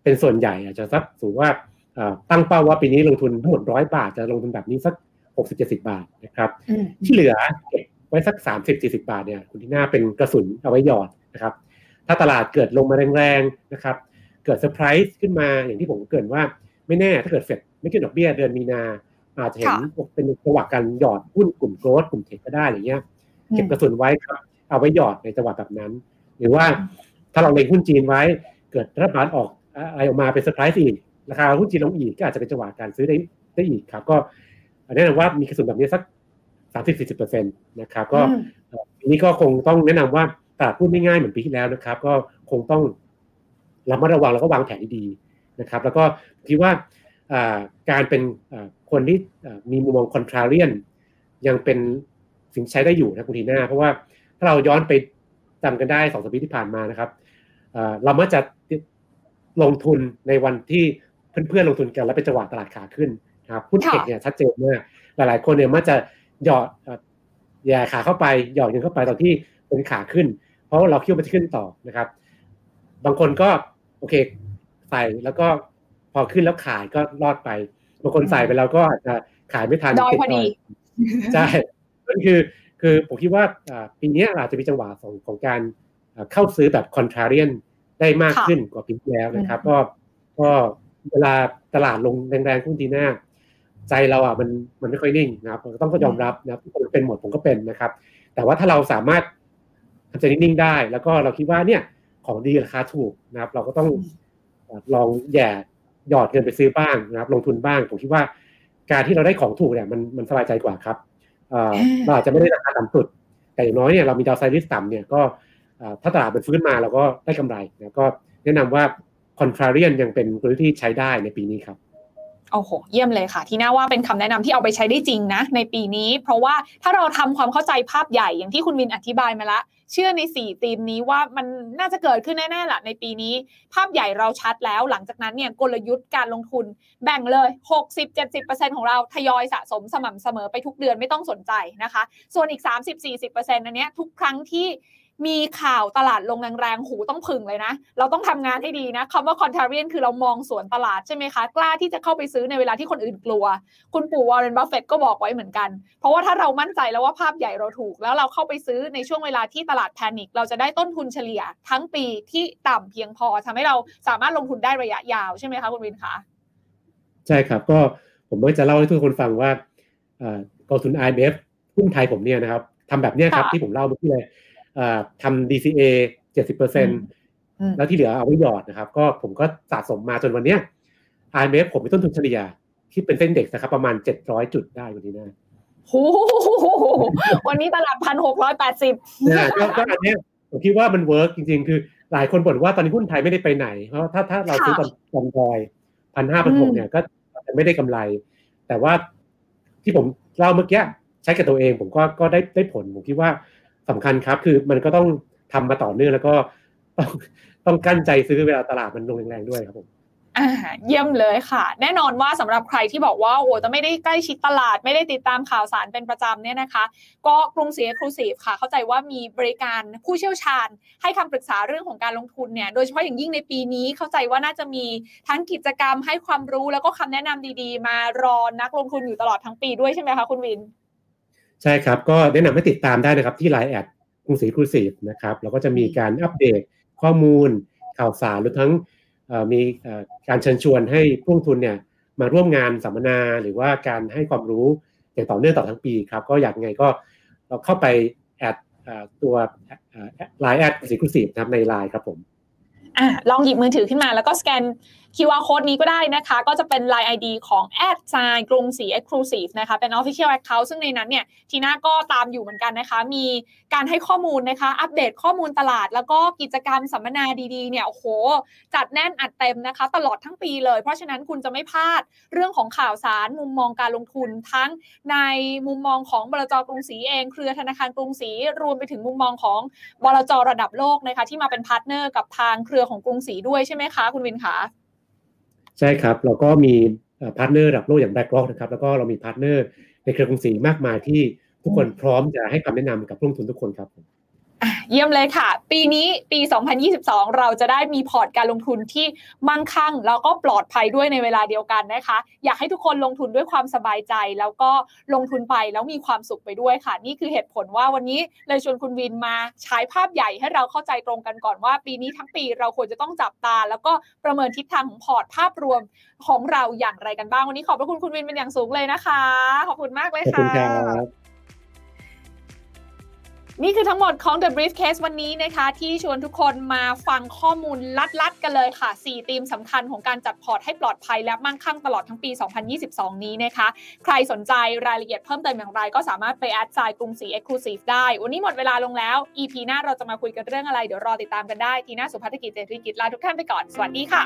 เป็นส่วนใหญ่อาจจะสักสูงว่า ตั้งเป้าว่าปีนี้ลงทุนทั้งหมดร้อยบาท จะลงทุนแบบนี้สักหกสิบเจ็ดสิบาทนะครับ ที่เหลือเก็บไว้สักสามสิบสี่สิบาทเนี่ยคุณที่หน้าเป็นกระสุนเอาไว้หยอดนะครับ ถ้าตลาดเกิดลงมาแรงๆนะครับ เกิดเซอร์ไพรส์ขึ้นมาอย่างที่ผมเกิดว่าไม่แน่ถ้าเกิดเฟดไม่ขึ้นดอกเบี้ยเดือนมีนา อาจจะเห็นเป็นจังหวะการหยอดหุ้นกลุ่ม growth กลุ่ม tech ก็ได้อย่างเงี้ยเก็บกระสุนไว้ครับเอาไว้หยอดในจังหวะแบบนั้น หรือว่าถ้าเราเล็งหุ้นจีนไว้ เกิดรัฐบาลออกอะไรออกมาเป็นเซอร์ไพรส์อีก ราคาหุ้นจีนลงอีกก็อาจจะเป็นจังหวะการซื้อได้ได้อีกครับ ก็แนะนำว่ามีกระสุนแบบนี้สักสามสิบสี่สิบเปอร์เซ็นต์นะครับก็ทีนี้ก็คงต้องแนะนำว่าตลาดหุ้นไม่ง่ายเหมือนปีที่แล้วนะครับ ก็คงต้องระมัดระวังแล้วก็วางแผนดีนะครับ แล้วก็คิดว่าการเป็นคนที่มีมุมมองคอนทราเรียนยังเป็นสิ่งใช้ได้อยู่นะคุณทีน่าเพราะว่าถ้าเราย้อนไปจำกันได้สองสัปดาห์ที่ผ่านมานะครับเรามักจะลงทุนในวันที่ เพื่อนๆลงทุนกันแล้วเป็นจังหวะตลาดขาขึ้นนะครับหุ้นเทคเนี่ยชัดเจนมากหลายๆ คนเนี่ยมักจะหยอดแย่ขาเข้าไปหยอดเงินเข้าไปตอนที่เป็นขาขึ้น เพราะเราคิดว่ามันจะขึ้นต่อนะครับ บางคนก็โอเคใส่แล้วก็พอขึ้นแล้วขายก็รอดไปบางคนใส่ไปแล้วก็อาจจะขายไม่ทันดอยพอดีใช่นั่นคือคือผมคิดว่าปีนี้อาจจะมีจังหวะของของการเข้าซื้อแบบคอนทราเรียนได้มากขึ้นกว่าปีที่แล้วนะครับ ก็ก็ เวลาตลาดลงแรงๆทุนทีหน้า ใจเราอะมันมันไม่ค่อยนิ่งนะครับต้องก็ยอมรับนะครับคนเป็นหมดผมก็เป็นนะครับ แต่ว่าถ้าเราสามารถทำใจนิ่งๆได้ แล้วก็เราคิดว่าเนี่ยของดีราคาถูกนะครับ เราก็ต้องลองแย่หยอดเงินไปซื้อบ้างนะครับ ลงทุนบ้างผมคิดว่า การที่เราได้ของถูกเนี่ยมันมันสบายใจกว่าครับเราอาจจะไม่ได้ราคาต่ำสุด แต่อย่างน้อยเนี่ยเรามีดาวไซริสต่ำเนี่ยก็ถ้าตลาดมันฟื้นมาเราก็ได้กำไรนะก็แนะนำว่าค อนทราเรียนยังเป็นกลยุทธ์ที่ใช้ได้ในปีนี้ครับโอ้โหเยี่ยมเลยค่ะ ที่น่าว่าเป็นคำแนะนำที่เอาไปใช้ได้จริงนะ ในปีนี้ เพราะว่าถ้าเราทำความเข้าใจภาพใหญ่อย่างที่คุณวินอธิบายมาละ เชื่อในสี่ธีมนี้ว่ามันน่าจะเกิดขึ้นแน่ๆแหละในปีนี้ ภาพใหญ่เราชัดแล้ว หลังจากนั้นเนี่ยกลยุทธ์การลงทุนแบ่งเลย 60-70%ของเราทยอยสะสมสม่ำเสมอไปทุกเดือนไม่ต้องสนใจนะคะ ส่วนอีก 30-40%อันนี้ทุกครั้งที่ มีข่าวตลาดลงแรงๆ หูต้องผึ่งเลยนะ เราต้องทำงานให้ดีนะคำว่า contrarian คือเรามองสวนตลาดใช่ไหมคะ กล้าที่จะเข้าไปซื้อในเวลาที่คนอื่นกลัว คุณปู่วอร์เรนบัฟเฟตก็บอกไว้เหมือนกัน เพราะว่าถ้าเรามั่นใจแล้วว่าภาพใหญ่เราถูก แล้วเราเข้าไปซื้อในช่วงเวลาที่ตลาด panic เราจะได้ต้นทุนเฉลี่ย ทั้งปีที่ต่ำเพียงพอทำให้เราสามารถลงทุนได้ระยะยาวใช่ไหมคะคุณวินคะใช่ครับก็ผมก็จะเล่าให้ทุกคนฟังว่ากองทุน IMF หุ้นไทยผมเนี่ยนะครับทำแบบนี้ครับที่ผมเล่าเมื่อกี้เลย ทำ DCA เจ็ดสิบเปอร์เซ็นแล้วที่เหลือเอาไว้หยอดนะครับ ก็ผมก็สะสมมาจนวันเนี้ย IMF ผมมีต้นทุนเฉลี่ยที่เป็น SET Index นะครับ ประมาณเจ็ดร้อยจุดได้วันนี้นะโหวันนี้ตลาดพันหกร้อยแปดสิบนะก็อันนี้ผมคิดว่ามัน work จริง ๆ คือหลายคนบ่นว่าตอนนี้หุ้นไทยไม่ได้ไปไหน เพราะถ้าถ้าเราซื้อตอนตอนดอยพันห้าพันหกเนี่ยก็จะไม่ได้กำไร แต่ว่าที่ผมเล่าเมื่อกี้ใช้กับตัวเองผมก็ก็ได้ได้ผลผมคิดว่า สำคัญครับ คือมันก็ต้องทำมาต่อเนื่องแล้วก็ต้องต้องกลั้นใจซื้อเวลาตลาดมันลงแรงๆด้วยครับผมอ่าเยี่ยมเลยค่ะ แน่นอนว่าสำหรับใครที่บอกว่าโอ้จะไม่ได้ใกล้ชิดตลาด ไม่ได้ติดตามข่าวสารเป็นประจำเนี่ยนะคะ ก็กรุงศรี Exclusive ค่ะ เข้าใจว่ามีบริการผู้เชี่ยวชาญ ให้คำปรึกษาเรื่องของการลงทุนเนี่ยโดยเฉพาะอย่างยิ่งในปีนี้เข้าใจว่าน่าจะมีทั้งกิจกรรมให้ความรู้แล้วก็คำแนะนำดีๆ มารอนักลงทุนอยู่ตลอดทั้งปีด้วยใช่ไหมคะคุณวิน ใช่ครับ ก็แนะนำให้ติดตามได้นะครับที่ไลน์แอดกรุงศรีครูซีฟนะครับแล้วก็จะมีการอัปเดตข้อมูลข่าวสารรวมทั้งมีการเชิญชวนให้ผู้ลงทุนเนี่ยมาร่วมงานสัมมนาหรือว่าการให้ความรู้อย่างต่อเนื่องต่อทั้งปีครับ ก็อยากไงก็เราเข้าไปแอดตัวไลน์แอด Exclusive นะครับในไลน์ครับผมอ่าลองหยิบมือถือขึ้นมาแล้วก็สแกน QR code นี้ก็ได้นะคะ ก็จะเป็น Line ID ของแอดไซน์กรุงศรี Exclusive นะคะเป็น Official Account ซึ่งในนั้นเนี่ยทีน่าก็ตามอยู่เหมือนกันนะคะ มีการให้ข้อมูลนะคะ อัปเดตข้อมูลตลาด แล้วก็กิจกรรมสัมมนาดีๆเนี่ยโอ้โห จัดแน่นอัดเต็มนะคะ ตลอดทั้งปีเลย เพราะฉะนั้นคุณจะไม่พลาดเรื่องของข่าวสารมุมมองการลงทุนทั้งในมุมมองของบลจกรุงศรีเอง เครือธนาคารกรุงศรีรวมไปถึงมุมมองของบลจระดับโลกนะคะที่มาเป็น partner กับทางเครือของกรุงศรีด้วยใช่ไหมคะ คุณวินคะ ช่ครับเราก็มี partner ระดับโลกอย่าง BlackRock นะครับแล้วก็เรามี partner ในเครือกรุงศรีมากมายที่ทุกคนพร้อมจะให้คำแนะนำกับผู้ลงทุนทุกคนครับ เยี่ยมเลยค่ะ ปีนี้ปี 2022 เราจะได้มีพอร์ตการลงทุนที่มั่งคั่ง แล้วก็ปลอดภัยด้วยในเวลาเดียวกันนะคะ อยากให้ทุกคนลงทุนด้วยความสบายใจ แล้วก็ลงทุนไปแล้วมีความสุขไปด้วยค่ะ นี่คือเหตุผลว่าวันนี้เลยชวนคุณวินมาฉายภาพใหญ่ให้เราเข้าใจตรงกันก่อนว่า ปีนี้ทั้งปีเราควรจะต้องจับตา แล้วก็ประเมินทิศทางของพอร์ตภาพรวมของเราอย่างไรกันบ้างวันนี้ขอบพระคุณคุณวินเป็นอย่างสูงเลยนะคะ ขอบคุณมากเลยค่ะขอบคุณครับ นี่คือทั้งหมดของ The Briefcase วันนี้นะคะ ที่ชวนทุกคนมาฟังข้อมูลลัดๆ กันเลยค่ะ 4 ธีมสำคัญของการจัดพอร์ตให้ปลอดภัยและมั่งคั่งตลอดทั้งปี 2022 นี้นะคะ ใครสนใจรายละเอียดเพิ่มเติมอย่างไร ก็สามารถไปแอดไซน์กรุงศรี Exclusive ได้ วันนี้หมดเวลาลงแล้ว EP หน้าเราจะมาคุยกันเรื่องอะไร เดี๋ยวรอติดตามกันได้ ทีน่าสุภัฒกิจเจริกิจลาทุกท่านไปก่อน สวัสดีค่ะ